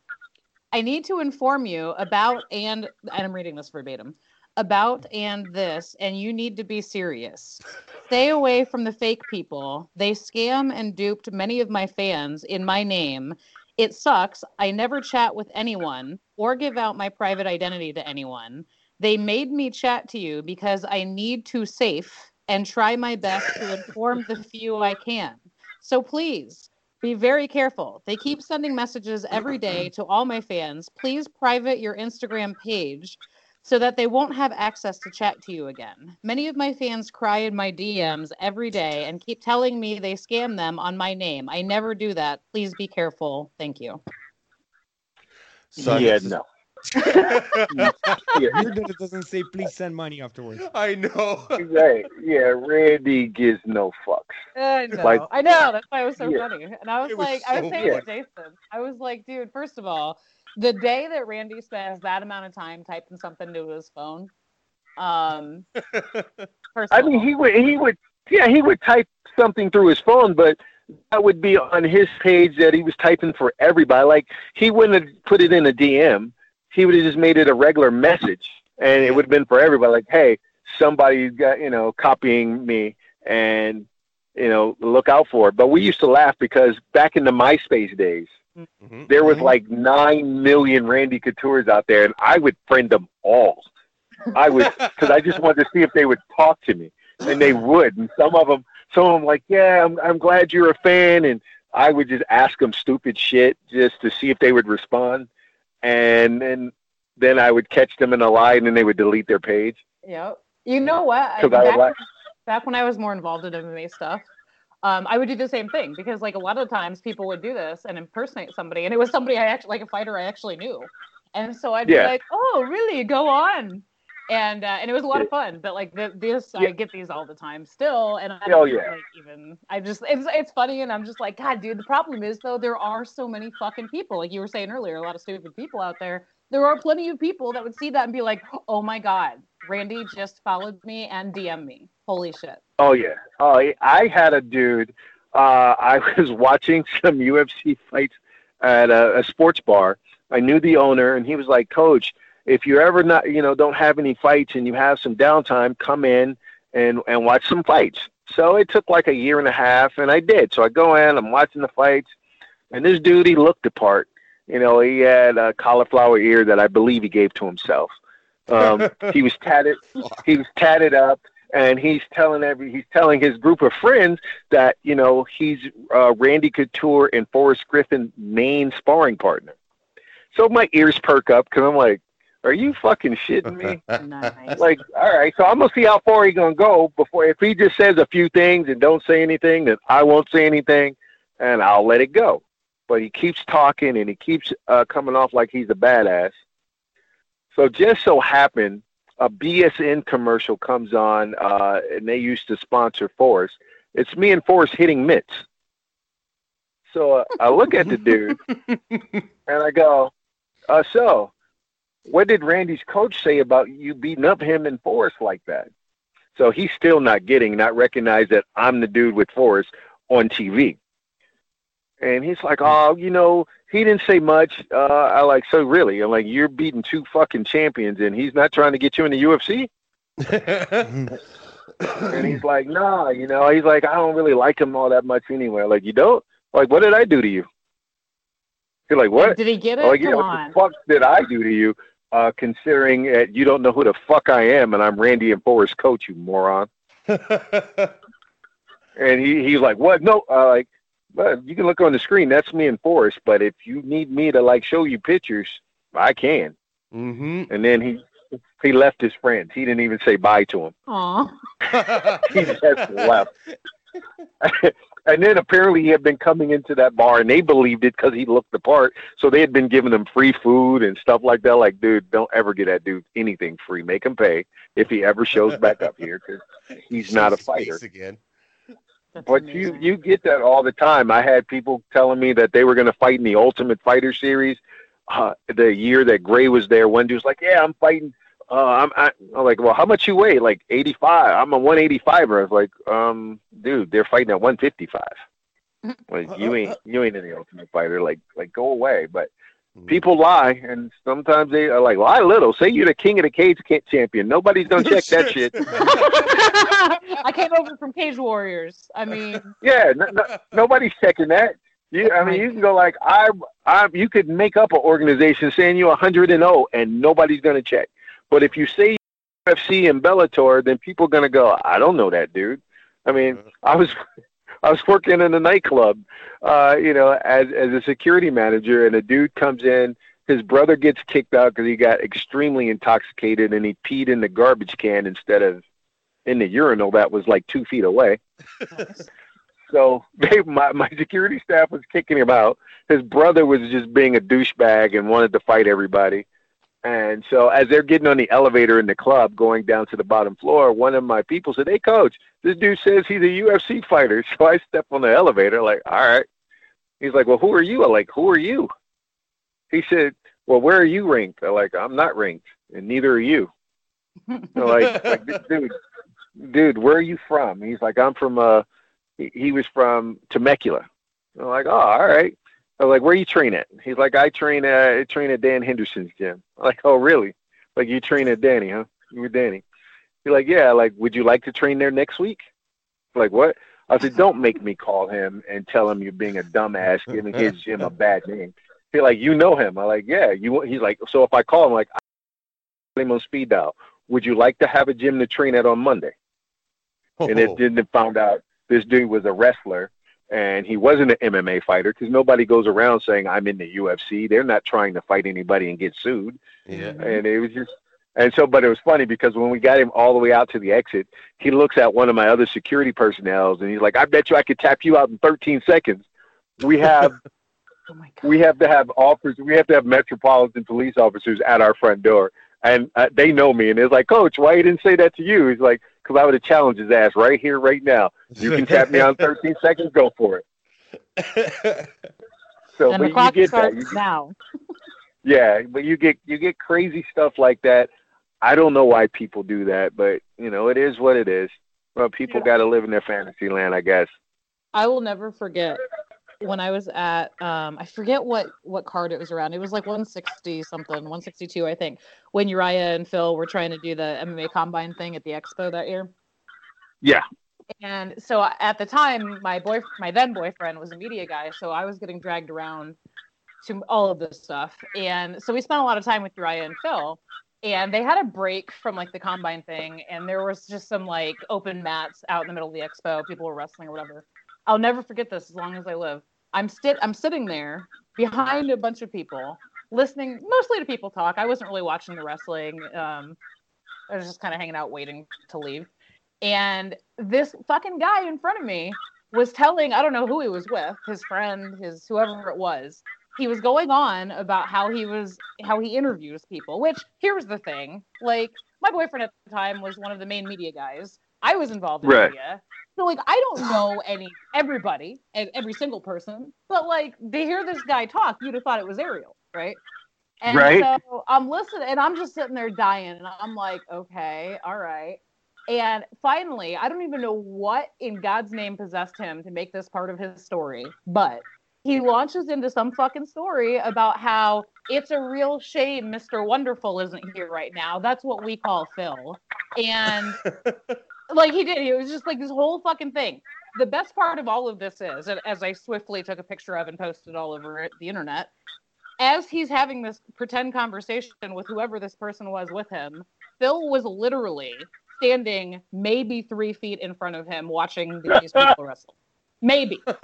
I need to inform you about and and I'm reading this verbatim." About and this, and you need to be serious. Stay away from the fake people. They scam and duped many of my fans in my name. It sucks. I never chat with anyone or give out my private identity to anyone. They made me chat to you because I need to safe and try my best to inform the few I can. So please be very careful. They keep sending messages every day to all my fans. Please private your Instagram page so that they won't have access to chat to you again. Many of my fans cry in my DMs every day and keep telling me they scam them on my name. I never do that. Please be careful. Thank you. Son, yeah, no. Weird Yeah, that it doesn't say please send money afterwards. I know. right. Yeah, Randy gives no fucks. I know. Like- I know. That's why it was so Yeah. funny. And I was, was like, I was so saying to. Jason, I was like, dude, first of all, the day that Randy spends that amount of time typing something to his phone, um, first I mean, all, he would he would yeah he would type something through his phone, but that would be on his page that he was typing for everybody. Like he wouldn't have put it in a DM. He would have just made it a regular message, and it would have been for everybody. Like, hey, somebody's got you know copying me, and you know look out for it. But we used to laugh because back in the MySpace days, Mhm. there was Mhm. like nine million Randy Coutures out there, and I would friend them all. I would because I just wanted to see if they would talk to me, and they would. And some of them, some of them, like, yeah, I'm I'm glad you're a fan, and I would just ask them stupid shit just to see if they would respond, and then then I would catch them in a lie, and then they would delete their page. Yep. You know what? I- 'Cause I back, like- back when I was more involved in MMA stuff, um, I would do the same thing because like a lot of times people would do this and impersonate somebody, and it was somebody I actually like a fighter I actually knew, and so I'd Yeah. be like, "Oh, really? Go on." And uh, and it was a lot of fun, but like the, this, Yeah. I get these all the time still, and I Oh, don't yeah. like even I just it's it's funny, and I'm just like, God, dude. The problem is though, there are so many fucking people, like you were saying earlier, a lot of stupid people out there. There are plenty of people that would see that and be like, "Oh my god, Randy just followed me and DM me. Holy shit. Oh yeah. Oh, I- I had a dude. Uh, I was watching some UFC fights at a, a sports bar. I knew the owner, and he was like, "Coach, if you ever not, you know, don't have any fights and you have some downtime, come in and and watch some fights." So it took like a year and a half, and I did. So I go in, I'm watching the fights, and this dude, he looked the part. You know, he had a cauliflower ear that I believe he gave to himself. Um, he was tatted. He was tatted up and he's telling every he's telling his group of friends that you know he's uh, Randy Couture and Forrest Griffin main sparring partner. So my ears perk up because I'm like, "Are you fucking shitting me?" Nice. like, all right, so I'm gonna see how far he's gonna go before. If he just says a few things and don't say anything, then I won't say anything, and I'll let it go. But he keeps talking and he keeps uh, coming off like he's a badass. So just so happened a BSN commercial comes on, uh, and they used to sponsor Forrest. It's me and Forrest hitting mitts. So uh, I look at the dude and I go, uh, "So, what did Randy's coach say about you beating up him and Forrest like that?" So he's still not getting, not recognize that I'm the dude with Forrest on TV. And he's like, "Oh, you know, he didn't say much." Uh, I like, so really, I'm like, you're beating two fucking champions, and he's not trying to get you in the UFC. And he's like, "Nah, you know," he's like, "I don't really like him all that much anyway." Like, you don't? Like, what did I do to you? You're like, what? Did he get it? Like, yeah, Come what the fuck did I do to you? Uh, considering that you don't know who the fuck I am, and I'm Randy and Forrest coach, you moron. And he he's like, what? No, uh, like, well, you can look on the screen. That's me and Forrest. But if you need me to like show you pictures, I can. Mm-hmm. And then he he left his friends. He didn't even say bye to him. Aw. He just left. and then apparently he had been coming into that bar, and they believed it because he looked the part. So they had been giving him free food and stuff like that. Like, dude, don't ever get that dude anything free. Make him pay if he ever shows back up here because he's not a fighter. again. That's But you amazing. you get that all the time. I had people telling me that they were going to fight in the Ultimate Fighter series. Uh, the year that Gray was there, one dude was like, "Yeah, I'm fighting." Uh, I'm, I, I'm like, "Well, how much you weigh?" Like 85. I'm a 185er. I was like, "Um, dude, they're fighting at 155." Like you ain't you ain't in the Ultimate Fighter. Like like go away. But people lie, and sometimes they are like, "Lie little." Say you're the king of the cage champion. Nobody's gonna check that shit. I came over from Cage Warriors. I mean, Yeah, no, no, nobody's checking that. You, I mean, you can go like I, I. You could make up an organization saying you're 100 and 0, and nobody's gonna check. But if you say UFC and Bellator, then people are gonna go. I don't know that dude. I mean, I was, I was working in a nightclub, uh, you know, as as a security manager, and a dude comes in. His brother gets kicked out because he got extremely intoxicated, and he peed in the garbage can instead of in the urinal that was like two feet away. So they, my, my security staff was kicking him out. His brother was just being a douchebag and wanted to fight everybody. And so as they're getting on the elevator in the club going down to the bottom floor, one of my people said, Hey coach, this dude says he's a UFC fighter. So I step on the elevator like, All right. He's like, Well, who are you? I'm like, Who are you? He said, Well, where are you ranked? I'm like, I'm not ranked, and neither are you. Like, like dude, dude, where are you from? He's like, I'm from uh he, he was from Temecula. I'm like, oh, all right. I was like, where you train at? He's like, I train at I train at Dan Henderson's gym. I'm like, oh, really? Like you train at Danny, huh? You with Danny? He's like, yeah. Like, would you like to train there next week? I'm like, what? I said, don't make me call him and tell him you're being a dumbass, giving his gym a bad name. He's like, you know him. I'm like, yeah. You. He's like, so if I call him, like, I him on speed dial. Would you like to have a gym to train at on Monday? And it didn't oh. found out this dude was a wrestler and he wasn't an MMA fighter because nobody goes around saying I'm in the UFC. They're not trying to fight anybody and get sued. Yeah. And it was just, and so, but it was funny because when we got him all the way out to the exit, he looks at one of my other security personnel and he's like, "I bet you I could tap you out in 13 seconds." We have, Oh my god. we have to have officers, we have to have metropolitan police officers at our front door, and uh, they know me, and it's like, "Coach, why you didn't say that to you?" He's like, "Cause I would have challenged his ass right here, right now. You can tap me on 13 seconds. Go for it." So, and but the you clock get that. starts You- now. yeah, but you get you get crazy stuff like that. I don't know why people do that, but you know, it is what it is. Well, people got to live in their fantasy land, I guess. I will never forget when I was at um I forget what what card it was around. It was like 160 something, 162 I think. When Uriah and Phil were trying to do the MMA combine thing at the expo that year. Yeah. And so at the time my boy my then boyfriend was a media guy, so I was getting dragged around to all of this stuff. And so we spent a lot of time with Uriah and Phil and they had a break from like the combine thing and there was just some like open mats out in the middle of the expo people were wrestling or whatever i'll never forget this as long as i live. I'm sit i'm sitting there behind a bunch of people listening mostly to people talk. I wasn't really watching the wrestling. Um i was just kind of hanging out waiting to leave. And this fucking guy in front of me was telling i don't know who he was with his friend his whoever it was. He was going on about how he was how he interviews people which here's the thing like my boyfriend at the time was one of the main media guys. I was involved in Right. media so like i don't know any everybody and every single person but like they hear this guy talk you'd have thought it was ariel right and Right. so i'm listening and i'm just sitting there dying and i'm like okay all right and finally i don't even know what in god's name possessed him to make this part of his story but he launches into some fucking story about how it's a real shame Mr. Wonderful isn't here right now. That's what we call Phil. And like he did, it was just like this whole fucking thing. The best part of all of this is, and as I swiftly took a picture of and posted all over the internet, as he's having this pretend conversation with whoever this person was with him, Phil was literally standing maybe three feet in front of him watching these people wrestle. Maybe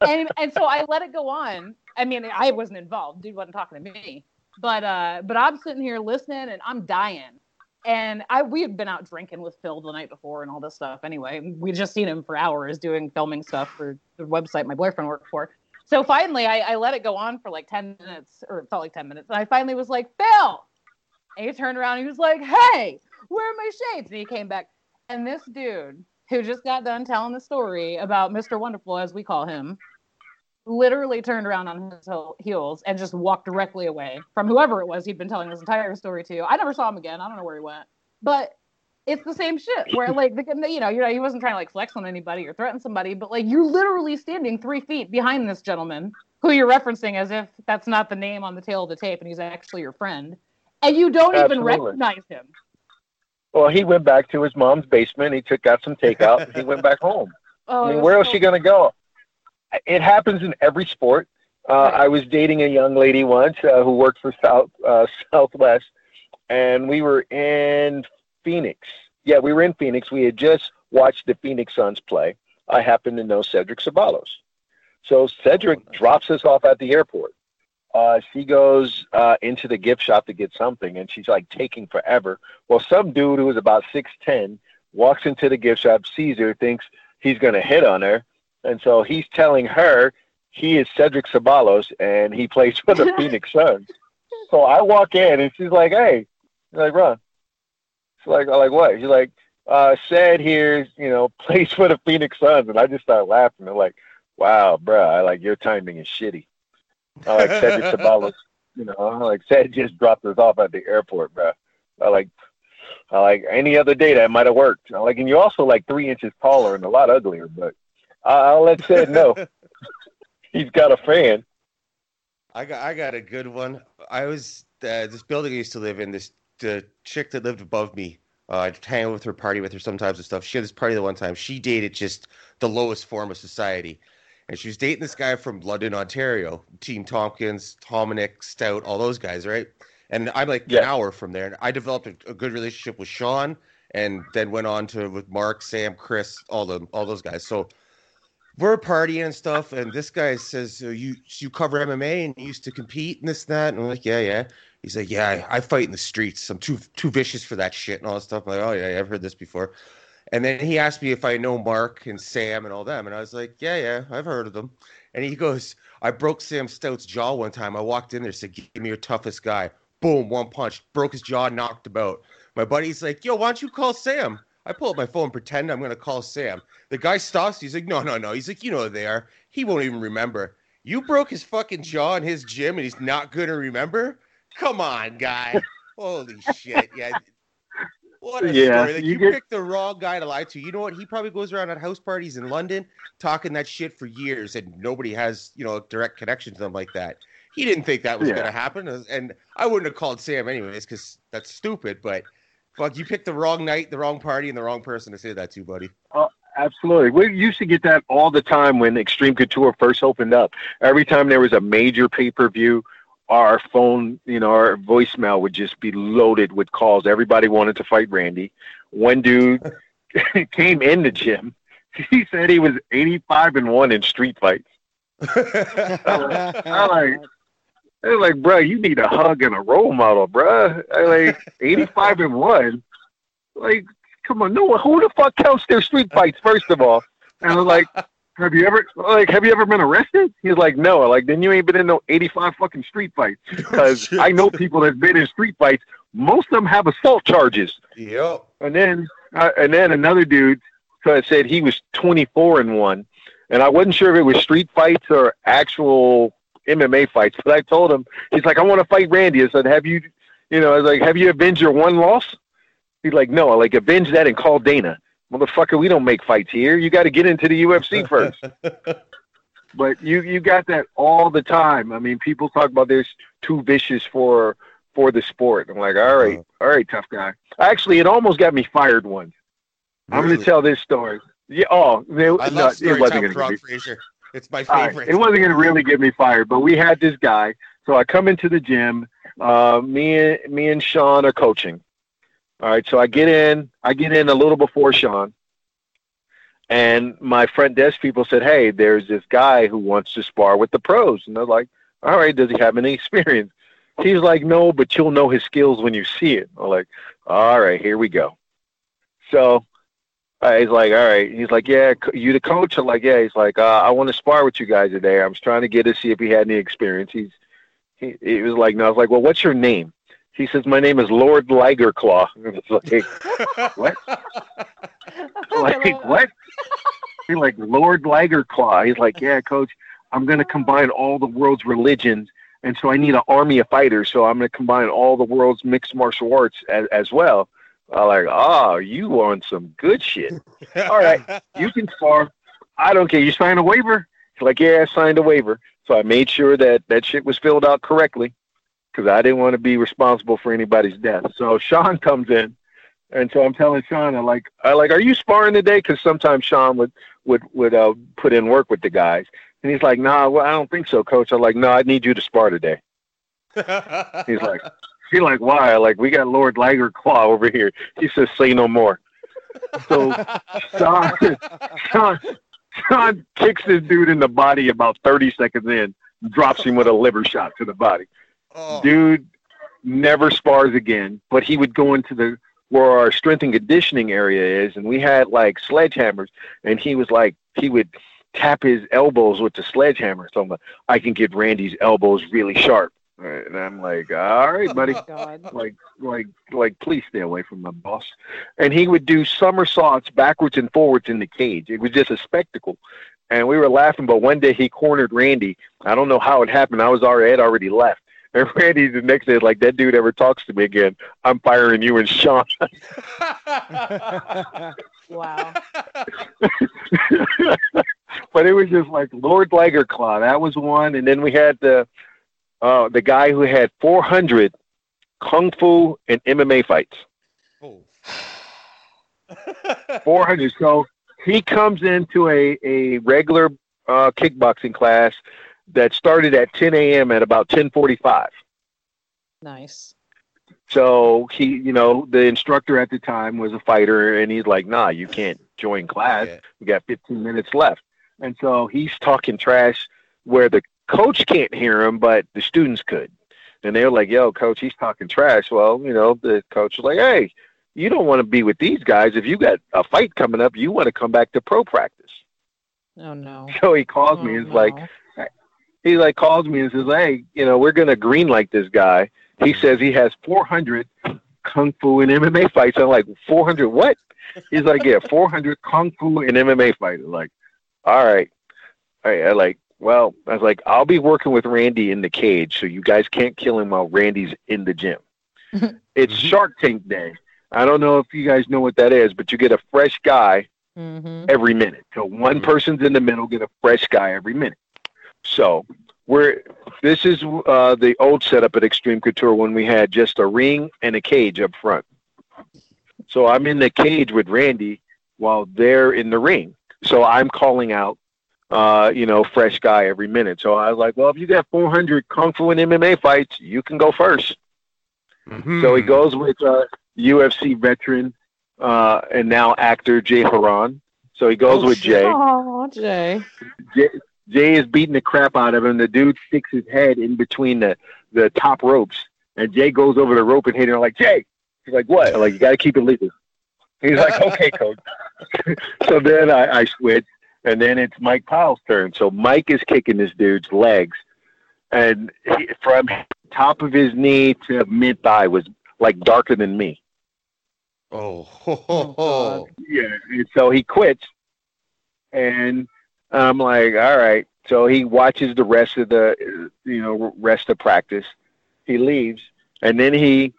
and and so I let it go on. I mean, I wasn't involved. Dude wasn't talking to me. But uh, but I'm sitting here listening, and I'm dying. And I we had been out drinking with Phil the night before and all this stuff. Anyway, we just seen him for hours doing filming stuff for the website my boyfriend worked for. So finally, I, I let it go on for like ten minutes, or it felt like ten minutes. And I finally was like, Phil, and he turned around. He was like, Hey, where are my shades? And he came back. And this dude who just got done telling the story about Mr. Wonderful, as we call him, literally turned around on his heels and just walked directly away from whoever it was he'd been telling this entire story to. I never saw him again. I don't know where he went, but it's the same shit where like the, you know you know he wasn't trying to like flex on anybody or threaten somebody, but like you're literally standing three feet behind this gentleman who you're referencing as if that's not the name on the tail of the tape and he's actually your friend, and you don't even recognize him. Well, he went back to his mom's basement. He took out some takeout. and he went back home. Oh, I mean, where else so- she gonna go? It happens in every sport. Uh, I was dating a young lady once uh, who worked for South uh, Southwest, and we were in Phoenix. Yeah, we were in Phoenix. We had just watched the Phoenix Suns play. I happen to know Cedric Ceballos, so Cedric drops us off at the airport. Uh, she goes uh, into the gift shop to get something, and she's like taking forever. Well, some dude who was about six ten walks into the gift shop, sees her, thinks he's going to hit on her. And so he's telling her he is Cedric Ceballos and he plays for the Phoenix Suns. So I walk in and she's like, hey, she's like, Ron. She's like, I'm like, what? She's like, uh, said here, you know, plays for the Phoenix Suns. And I just start laughing. I'm like, wow, bro, I like your timing is shitty. I like Cedric Ceballos. You know, I like Ced just dropped us off at the airport, bro. I like I like any other day that might have worked. I like, and you're also like three inches taller and a lot uglier. But I- I'll let Ced know. He's got a fan. I got I got a good one. I was uh, this building I used to live in. This the chick that lived above me Uh, I'd hang out with her, party with her sometimes and stuff. She had this party the one time. She dated just the lowest form of society. And she was dating this guy from London, Ontario, Team Tompkins, Hominick, Stout, all those guys, right? And I'm like Yeah. an hour from there. And I developed a, a good relationship with Shawn and then went on to with Mark, Sam, Chris, all the all those guys. So we're partying and stuff, and this guy says, so "You you cover MMA and you used to compete and this and that." And I'm like, "Yeah, yeah." He's like, "Yeah, I, I fight in the streets. I'm too too vicious for that shit and all that stuff." I'm like, "Oh yeah, yeah, I've heard this before." And then he asked me if I know Mark and Sam and all them, and I was like, "Yeah, yeah, I've heard of them." And he goes, "I broke Sam Stout's jaw one time. I walked in there, said, "Give me your toughest guy." Boom, one punch, broke his jaw, knocked him out. My buddy's like, "Yo, why don't you call Sam?" I pull up my phone, pretend I'm gonna call Sam. The guy stops. He's like, "No, no, no." He's like, "You know who they are. He won't even remember. You broke his fucking jaw in his gym, and he's not gonna remember. Come on, guy. Holy shit, yeah." What a Yeah, story. Like, you you, get- picked the wrong guy to lie to. You know what? He probably goes around at house parties in London talking that shit for years, and nobody has, you know, a direct connection to them like that. He didn't think that was Yeah. going to happen, and I wouldn't have called Sam anyways because that's stupid. But fuck, you picked the wrong night, the wrong party, and the wrong person to say that to, buddy. Oh, absolutely. We used to get that all the time when Extreme Couture first opened up. Every time there was a major pay per view, our phone, you know, our voicemail would just be loaded with calls. Everybody wanted to fight Randy. One dude came in the gym. He said he was 85 and 1 in street fights. I like, Was like, bro, you need a hug and a role model, bro. Like 85 and 1. Like, come on, no one. Who the fuck counts their street fights? First of all, and I was like, have you ever like have you ever been arrested? He's like, no. Like, then you ain't been in no eighty five fucking street fights because I know people that's been in street fights. Most of them have assault charges. Yep. And then uh, and then another dude said he was twenty four and one, and I wasn't sure if it was street fights or actual MMA fights. But I told him he's like, I want to fight Randy. I said, have you, you know, I was like, have you avenged your one loss? He's like, no, I like avenge that and call Dana. Motherfucker, we don't make fights here. You got to get into the UFC first. but you you got that all the time. I mean, people talk about this too vicious for for the sport. I'm like, all right, uh-huh. all right, tough guy. Actually, it almost got me fired once. I'm going to tell this story. Yeah. Oh, it, I no, love it wasn't going to be. Frazier. It's my All right, favorite. It wasn't going to really get me fired, but we had this guy. So I come into the gym. Uh, me and me and Shawn are coaching. All right, so I get in. I get in a little before Shawn, and my front desk people said, "Hey, there's this guy who wants to spar with the pros," and they're like, "All right, does he have any experience?" He's like, "No, but you'll know his skills when you see it." I'm like, "All right, here we go." So uh, he's like, all right. He's like, yeah, you the coach? I'm like, yeah. He's like, uh, I want to spar with you guys today. I was trying to get to see if he had any experience. He's, he, he was like, no. I was like, well, what's your name? He says, my name is Lord Ligerclaw. Like, what? like, what? He's like, Lord Ligerclaw. He's like, yeah, coach, I'm going to combine all the world's religions. And so I need an army of fighters. So I'm going to combine all the world's mixed martial arts as, as well. I'm like, oh, you on some good shit. All right. You can spar. I don't care. You signed a waiver? He's like, yeah, I signed a waiver. So I made sure that that shit was filled out correctly because I didn't want to be responsible for anybody's death. So Shawn comes in, and so I'm telling Shawn, I like, I like, are you sparring today? Because sometimes Shawn would would would uh, put in work with the guys, and he's like, nah, well, I don't think so, coach. I'm like, no, I need you to spar today. He's like, he's like, why? Like, we got Lord Lager Claw over here. He says, say no more. So Shawn, Shawn, Shawn kicks this dude in the body about 30 seconds in, drops him with a liver shot to the body. Oh, Dude never spars again, but he would go into the where our strength and conditioning area is, and we had like sledgehammers, and he was like, he would tap his elbows with the sledgehammer. So I'm like, I can get Randy's elbows really sharp. And I'm like, all right, oh, buddy. God. like like like please stay away from my boss. And he would do somersaults backwards and forwards in the cage. It was just a spectacle. And we were laughing but one day he cornered randy. I don't know how it happened. I was already had already left. And randy the next day like that dude ever talks to me again. I'm firing you and shawn. Wow. but it was just like lord Lagerclaw. that was one. And then we had the uh the guy who had 400 kung fu and mma fights oh. 400. So he comes into a, a regular uh, kickboxing class that started at 10 a.m. at about 10:45. Nice. So he, you know, the instructor at the time was a fighter, and he's like, "Nah, you can't join class. Yeah. We got 15 minutes left." And so he's talking trash where the coach can't hear him, but the students could. And they were like, "Yo, coach, he's talking trash." Well, you know, the coach was like, "Hey, you don't want to be with these guys. If you got a fight coming up, you want to come back to pro practice." Oh no. So he calls Oh, me. He's no. like, he like calls me and says, "Hey, you know, we're gonna green like this guy." He says he has 400 kung fu and MMA fights. I'm like, 400 what? He's like, yeah, 400 kung fu and MMA fights. I'm like, all right, all right. I like, well, I was like, I'll be working with Randy in the cage, so you guys can't kill him while Randy's in the gym. it's Mhm. Shark Tank Day. I don't know if you guys know what that is, but you get a fresh guy Mm-hmm. every minute. So one person's in the middle, get a fresh guy every minute. So we're this is uh, the old setup at Extreme Couture when we had just a ring and a cage up front. So I'm in the cage with Randy while they're in the ring. So I'm calling out, uh, you know, fresh guy every minute. So I was like, well, if you got 400 kung fu and MMA fights, you can go first. Mhm. So he goes with uh, UFC veteran uh, and now actor Jay Hieron. So he goes Oh, with. Jay. Oh, Jay. Jay. Jay is beating the crap out of him. The dude sticks his head in between the, the top ropes, and Jay goes over the rope and hit him like Jay. He's like, "What?" I'm like, "You got to keep it legal." He's like, "Okay, coach." so then I, I switch, and then it's Mike Pyle's turn. So Mike is kicking this dude's legs, and he, from top of his knee to mid thigh was like darker than me. Oh, ho, ho, ho. Yeah. And so he quits, and I'm like, all right. So he watches the rest of the, uh, you know, rest of practice. He leaves, and then he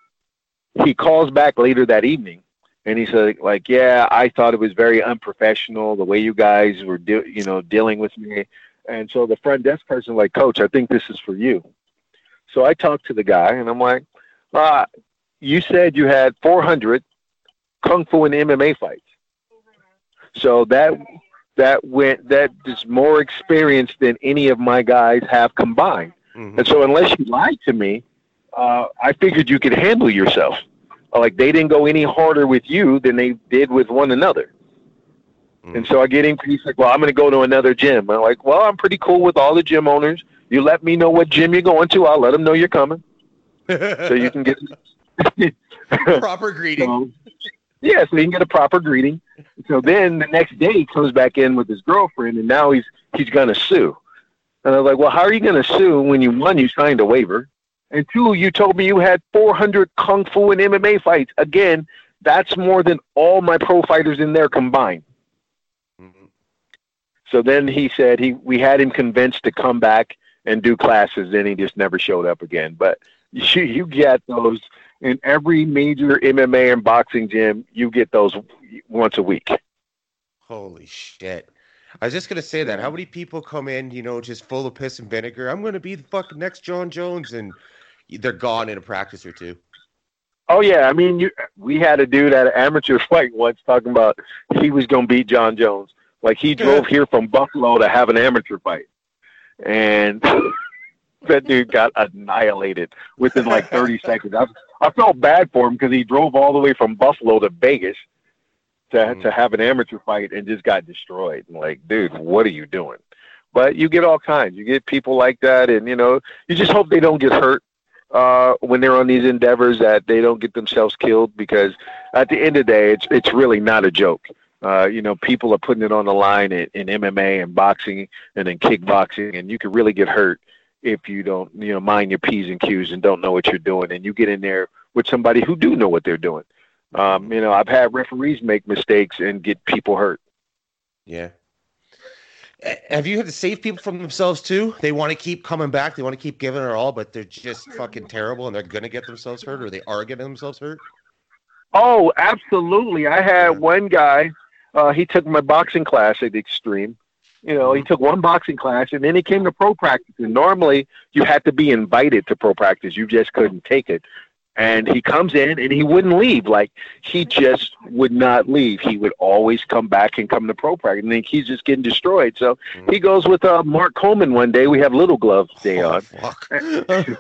he calls back later that evening, and he said, like, yeah, I thought it was very unprofessional the way you guys were, de- you know, dealing with me. And so the front desk person, like, coach, I think this is for you. So I talked to the guy, and I'm like, uh, you said you had 400 kung fu and MMA fights. So that that went that is more experience than any of my guys have combined. Mhm. And so unless you lied to me, uh, I figured you could handle yourself. Uh, like they didn't go any harder with you than they did with one another. Mm. And so I get him. He's like, "Well, I'm going to go to another gym." I'm like, "Well, I'm pretty cool with all the gym owners. You let me know what gym you're going to. I'll let them know you're coming, so you can get." Proper greeting. So, yeah, so he can get a proper greeting. So then the next day he comes back in with his girlfriend, and now he's he's gonna sue. And I was like, well, how are you gonna sue when you one you signed a waiver, and two you told me you had 400 kung fu and MMA fights. Again, that's more than all my pro fighters in there combined. Mhm. So then he said he we had him convinced to come back and do classes. Then he just never showed up again. But you you get those in every major MMA and boxing gym. You get those once a week. Holy shit. I was just gonna say that. How many people come in, you know, just full of piss and vinegar? I'm gonna be the fucking next Jon Jones, and they're gone in a practice or two. Oh yeah, I mean, you, we had a dude at an amateur fight once talking about he was gonna beat Jon Jones. Like he drove here from Buffalo to have an amateur fight, and that dude got annihilated within like 30 seconds. I, I felt bad for him because he drove all the way from Buffalo to Vegas to Mm. to have an amateur fight and just got destroyed. And like, dude, what are you doing? But you get all kinds. You get people like that, and you know, you just hope they don't get hurt uh, when they're on these endeavors that they don't get themselves killed because at the end of the day, it's it's really not a joke. Uh, you know, people are putting it on the line in, in MMA and boxing and in kickboxing, and you can really get hurt if you don't, you know, mind your p's and q's and don't know what you're doing, and you get in there with somebody who do know what they're doing. Um, you know, I've had referees make mistakes and get people hurt. Yeah. Have you had to save people from themselves too? They want to keep coming back. They want to keep giving it all, but they're just fucking terrible, and they're gonna get themselves hurt, or they are getting themselves hurt. Oh, absolutely. I had Yeah. one guy, uh, he took my boxing class at Extreme. You know, he took one boxing class and then he came to pro practice. And normally you had to be invited to pro practice. You just couldn't take it. And he comes in and he wouldn't leave. Like he just would not leave. He would always come back and come to pro practice. And then he's just getting destroyed. So he goes with uh, Mark Coleman one day. We have little gloves day Oh, on. fuck.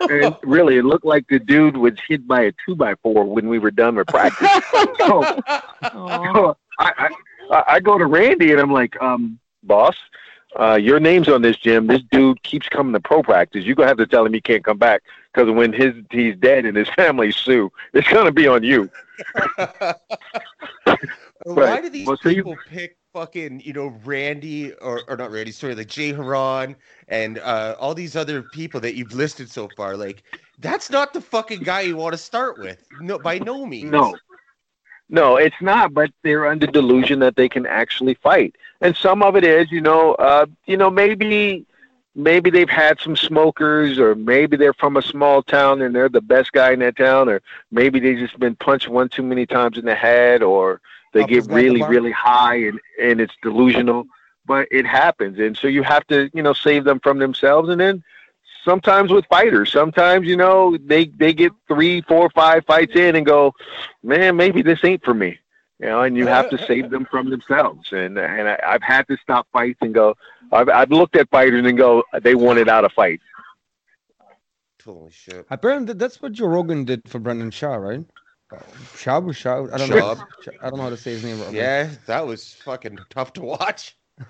And really, it looked like the dude was hit by a two by four when we were done with practice. so, so I, I I go to Randy and I'm like, um, boss, uh, your name's on this gym. This dude keeps coming to pro practice. You're gonna have to tell him he can't come back because when his he's dead and his family sue, it's gonna be on you. Why do these Well, so you- people pick fucking, you know, Randy or, or not Randy, sorry, like Jay Hieron and uh, all these other people that you've listed so far? Like, that's not the fucking guy you want to start with. No, by no means. No. No, it's not, but they're under delusion that they can actually fight. And some of it is, you know, uh, you know, maybe maybe they've had some smokers or maybe they're from a small town and they're the best guy in that town or maybe they've just been punched one too many times in the head or they Up get really, really high and, and it's delusional. But it happens. And so you have to, you know, save them from themselves and then sometimes with fighters. Sometimes, you know, they they get three, four, five fights in and go, man, maybe this ain't for me. You know, and you have to save them from themselves. And and I, I've had to stop fights and go. I've I've looked at fighters and go, they wanted out of fight. Holy shit. Apparently, that's what Joe Rogan did for Brendan Schaub, right? Uh, Shaw, Shaw. I don't Shaw. know. I don't know how to say his name. Robert. Yeah, that was fucking tough to watch.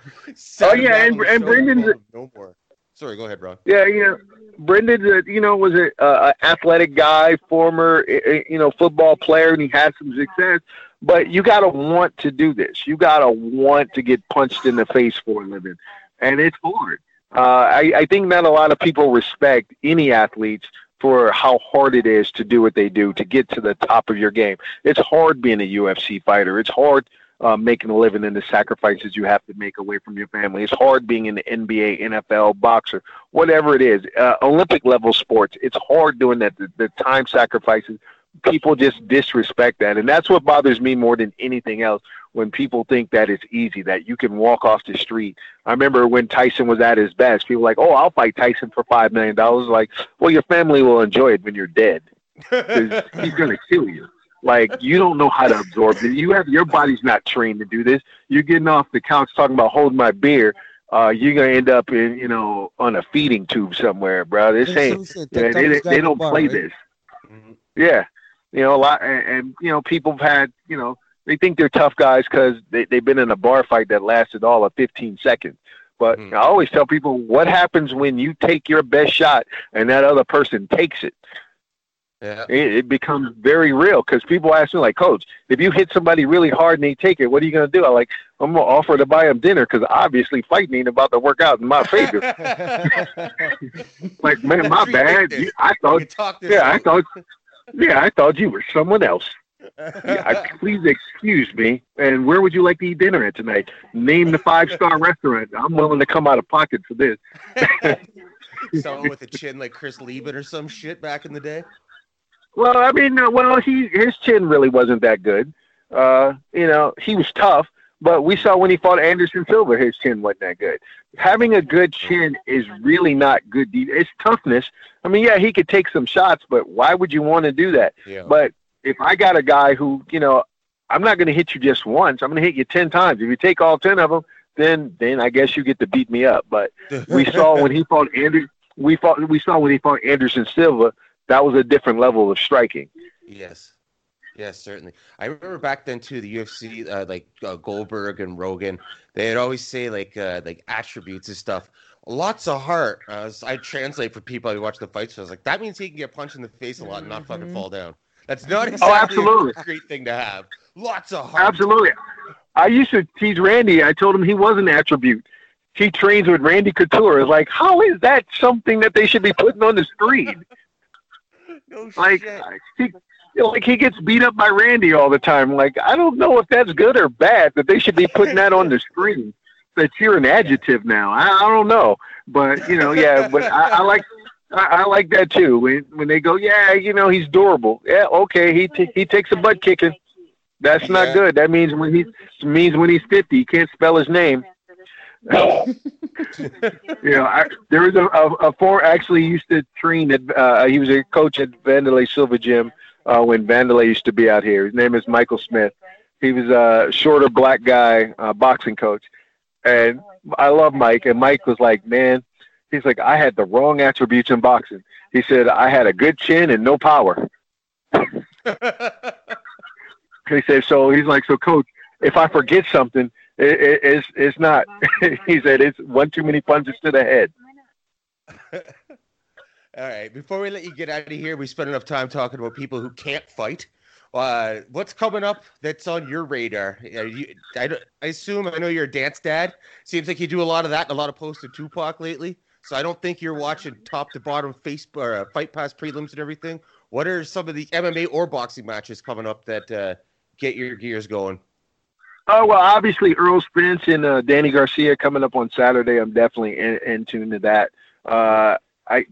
Oh, yeah, and- and Brendan's- no more. Sorry, go ahead, Ron. Yeah, you know, Brendan, uh, you know, was a, uh, athletic guy, former, uh, uh, you know, football player, and he had some success. But you got to want to do this. You got to want to get punched in the face for a living, and it's hard. Uh, I, I think not a lot of people respect any athletes for how hard it is to do what they do to get to the top of your game. It's hard being a UFC fighter. It's hard uh, making a living and the sacrifices you have to make away from your family. It's hard being in the NBA, NFL, boxer, whatever it is. Uh, Olympic level sports, it's hard doing that. The, the time sacrifices, people just disrespect that. And that's what bothers me more than anything else when people think that it's easy, that you can walk off the street. I remember when Tyson was at his best, people were like, oh, I'll fight Tyson for $5 million. Like, well, your family will enjoy it when you're dead. he's going to kill you. Like you don't know how to absorb it. You have your body's not trained to do this. You're getting off the couch talking about holding my beer. Uh, you're gonna end up in you know on a feeding tube somewhere, bro. This ain't. what said, Yeah, they, they don't bar, play right? this. Yeah, you know a lot, and, and you know people have had you know they think they're tough guys because they they've been in a bar fight that lasted all of 15 seconds. But Mhm. I always tell people what happens when you take your best shot and that other person takes it Yeah. it, it becomes very real because people ask me like coach if you hit somebody really hard and they take it what are you going to do? I'm like i'm going to offer to buy them dinner because obviously fighting ain't about to work out in my favor. Like man my Let's bad. You- i thought yeah i thought yeah i thought you were someone else. Yeah, I, please excuse me. And where would you like to eat dinner at tonight? Name the five star restaurant. I'm willing to come out of pocket for this. Someone with a chin like Chris Leben or some shit back in the day. Well, I mean, uh, well, he his chin really wasn't that good. Uh, you know, he was tough, but we saw when he fought Anderson Silva, his chin wasn't that good. Having a good chin is really not good. It's toughness. I mean, yeah, he could take some shots, but why would you want to do that? Yeah. But if I got a guy who, you know, I'm not going to hit you just once. I'm going to hit you ten times. If you take all ten of them, then then I guess you get to beat me up. But we saw when he fought Ander, we fought we saw when he fought Anderson Silva. That was a different level of striking. Yes. Yes, certainly. I remember back then too, the UFC, uh, like uh, Goldberg and Rogan, they'd always say like uh, like attributes and stuff. Lots of heart. Uh, so I translate for people who watch the fights. So I was like, that means he can get punched in the face a lot and not fucking fall down. That's not exactly absolutely. a great thing to have. Lots of heart. Absolutely. I used to tease Randy. I told him he was an attribute. He trains with Randy Couture. It's like, how is that something that they should be putting on the screen? No Like, shit. he, you know, like he gets beat up by Randy all the time. Like, I don't know if that's good or bad that they should be putting that on the screen. That you're an adjective now. I, I don't know, but you know, yeah. But I, I like. I, I like that too. When when they go, yeah, you know, he's durable. Yeah, okay, he t- he takes a butt kicking. That's not Yeah. good. That means when he means when he's fifty, he can't spell his name. you know, I, there was a, a, a four actually used to train at. Uh, he was a coach at Wanderlei Silva Gym uh, when Wanderlei used to be out here. His name is Michael Smith. He was a shorter black guy, uh, boxing coach, and I love Mike. And Mike was like, man, he's like, I had the wrong attributes in boxing. He said I had a good chin and no power. He said, so he's like, so coach, if I forget something, it, it, it's it's not. he said it's one too many punches to the head. All right. Before we let you get out of here, we spent enough time talking about people who can't fight. Uh, what's coming up that's on your radar? You, I, I assume I know you're a dance dad. Seems like you do a lot of that and a lot of posts of Tupac lately. So I don't think you're watching top to bottom Facebook or uh, Fight Pass prelims and everything. What are some of the MMA or boxing matches coming up that uh, get your gears going? Oh well, obviously Errol Spence and uh, Danny Garcia coming up on Saturday. I'm definitely in, in tune to that. Uh, I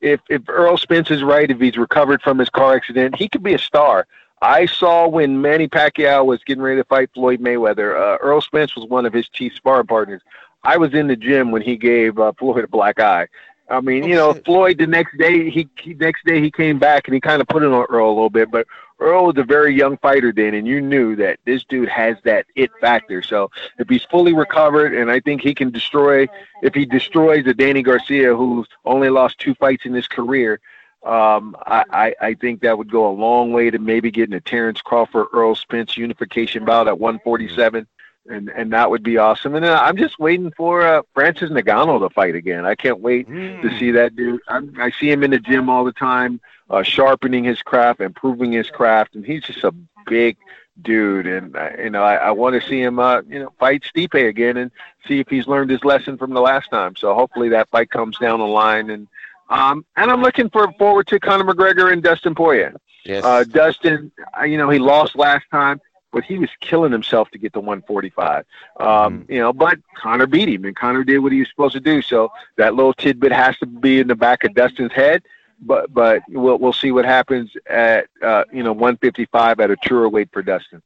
if if Errol Spence is right, if he's recovered from his car accident, he could be a star. I saw when Manny Pacquiao was getting ready to fight Floyd Mayweather. Uh, Errol Spence was one of his chief sparring partners. I was in the gym when he gave uh, Floyd a black eye. I mean, Oh, you know, shit. Floyd the next day he, he next day he came back and he kind of put it on Errol a little bit, but Errol was a very young fighter then, and you knew that this dude has that it factor. So if he's fully recovered, and I think he can destroy, if he destroys the Danny Garcia, who's only lost two fights in his career, um, I, I, I think that would go a long way to maybe getting a Terrence Crawford Errol Spence unification bout at 147. And, and that would be awesome. And uh, I'm just waiting for uh, Francis Ngannou to fight again. I can't wait to see that dude. I'm, I see him in the gym all the time, uh, sharpening his craft, improving his craft, and he's just a big dude. And uh, you know, I, I want to see him, uh, you know, fight Stipe again and see if he's learned his lesson from the last time. So hopefully that fight comes down the line. And um, and I'm looking for forward to Conor McGregor and Dustin Poirier. Yes. Uh, Dustin, uh, you know, he lost last time, but he was killing himself to get to 145. Um, You know, but Conor beat him, and Conor did what he was supposed to do. So that little tidbit has to be in the back of Dustin's head. But but we'll we'll see what happens at uh, you know 155 at a truer weight for Dustin.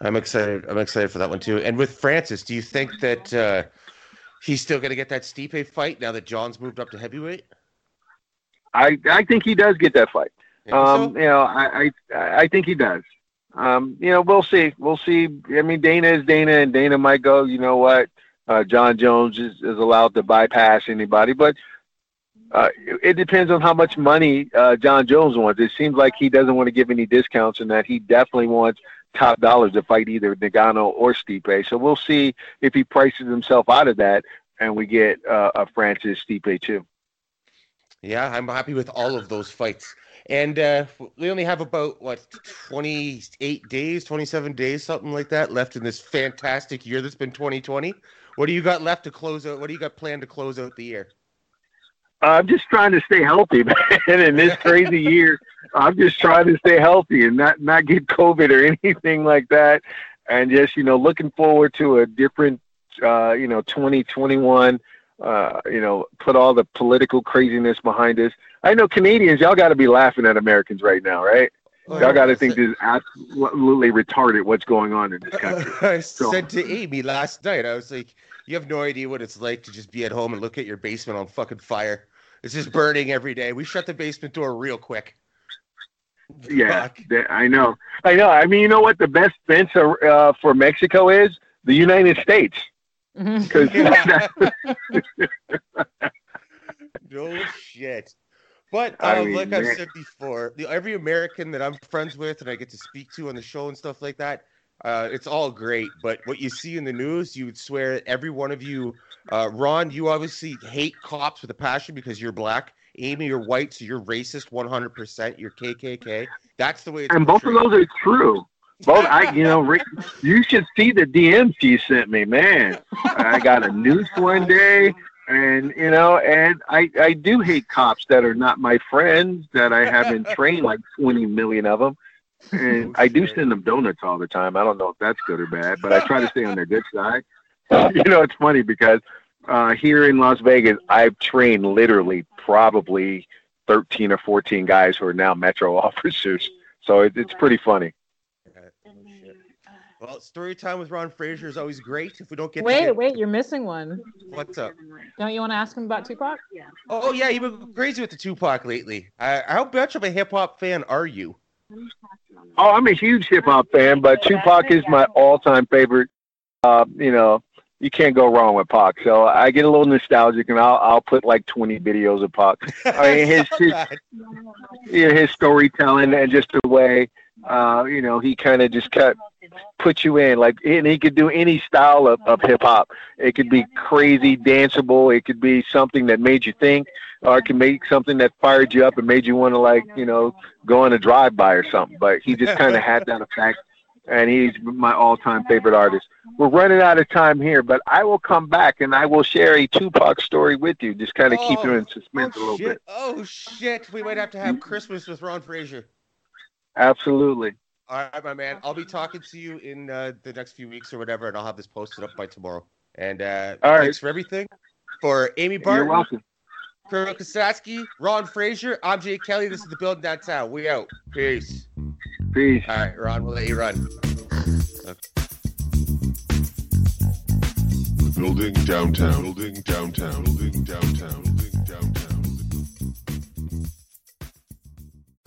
I'm excited. I'm excited for that one too. And with Francis, do you think that uh, he's still going to get that Stipe fight now that Jon's moved up to heavyweight? I I think he does get that fight. You think so? Um, you know, I, I I think he does. Um, you know, we'll see. We'll see. I mean, Dana is Dana, and Dana might go. You know what? Uh, Jon Jones is, is allowed to bypass anybody, but uh, it, depends on how much money uh, Jon Jones wants. It seems like he doesn't want to give any discounts, and that he definitely wants top dollars to fight either Ngannou or Stipe. So we'll see if he prices himself out of that, and we get uh, a Francis Stipe too. Yeah, I'm happy with all of those fights. And uh, we only have about what 28 days, 27 days, something like that, left in this fantastic year that's been 2020. What do you got left to close out? What do you got planned to close out the year? I'm just trying to stay healthy, man. In this crazy year, I'm just trying to stay healthy and not not get COVID or anything like that. And just you know, looking forward to a different, uh, you know, 2021. Uh, you know, put all the political craziness behind us. I know Canadians, y'all got to be laughing at Americans right now, right? Y'all got to think this is absolutely retarded what's going on in this country. I So- said to Amy last night, I was like, "You have no idea what it's like to just be at home and look at your basement on fucking fire. It's just burning every day. We shut the basement door real quick." Yeah, Fuck. th- I know. I know. I mean, you know what the best fence uh, for Mexico is? The United States. Mhm. Because no shit. But I um, mean, like I've man. said before, the, every American that I'm friends with and I get to speak to on the show and stuff like that, uh, it's all great. But what you see in the news, you would swear every one of you, uh, Ron, you obviously hate cops with a passion because you're black. Amy, you're white, so you're racist 100%. You're KKK. That's the way it's and both of those are true. Both, I, you know, Rick, you should see the DMs she sent me, man. I got a noose one day, and you know, and I, I do hate cops that are not my friends that I haven't trained like twenty million of them, and I do send them donuts all the time. I don't know if that's good or bad, but I try to stay on their good side. You know, it's funny because uh, here in Las Vegas, I've trained literally probably thirteen or fourteen guys who are now Metro officers. So it, it's pretty funny. Well, story time with Ron Frazier is always great. If we don't get to Wait, get- wait, you're missing one. what's up? Don't you want to ask him about Tupac? Yeah. Oh yeah, you've been crazy with the Tupac lately. Uh, how much of a hip hop fan are you? Oh, I'm a huge hip hop fan, but Tupac is my all-time favorite. Uh, you know, you can't go wrong with Pac. So I get a little nostalgic, and I'll I'll put like 20 videos of Pac. I mean, his his, you know, his storytelling and just the way, uh, you know, he kind of just kept put you in. Like, and he could do any style of, of hip hop. It could be crazy, danceable. It could be something that made you think, or it could make something that fired you up and made you want to, like, you know, go on a drive by or something. But he just kind of had that effect. And he's my all-time favorite artist. We're running out of time here, but I will come back and I will share a Tupac story with you. Just kind of keep you oh, in suspense a oh little shit! bit. Oh shit! We might have to have Christmas with Ron Frazier. Absolutely. All right, my man. I'll be talking to you in uh, the next few weeks or whatever, and I'll have this posted up by tomorrow. And uh, All right. thanks for everything. For Amy You're welcome. Kirill Kasatskiy, Ron Frazier, I'm Jay Kelly. This is the building downtown. We out. Peace. Peace. All right, Ron, we'll let you run. Building downtown. Building downtown. Building downtown. Building downtown.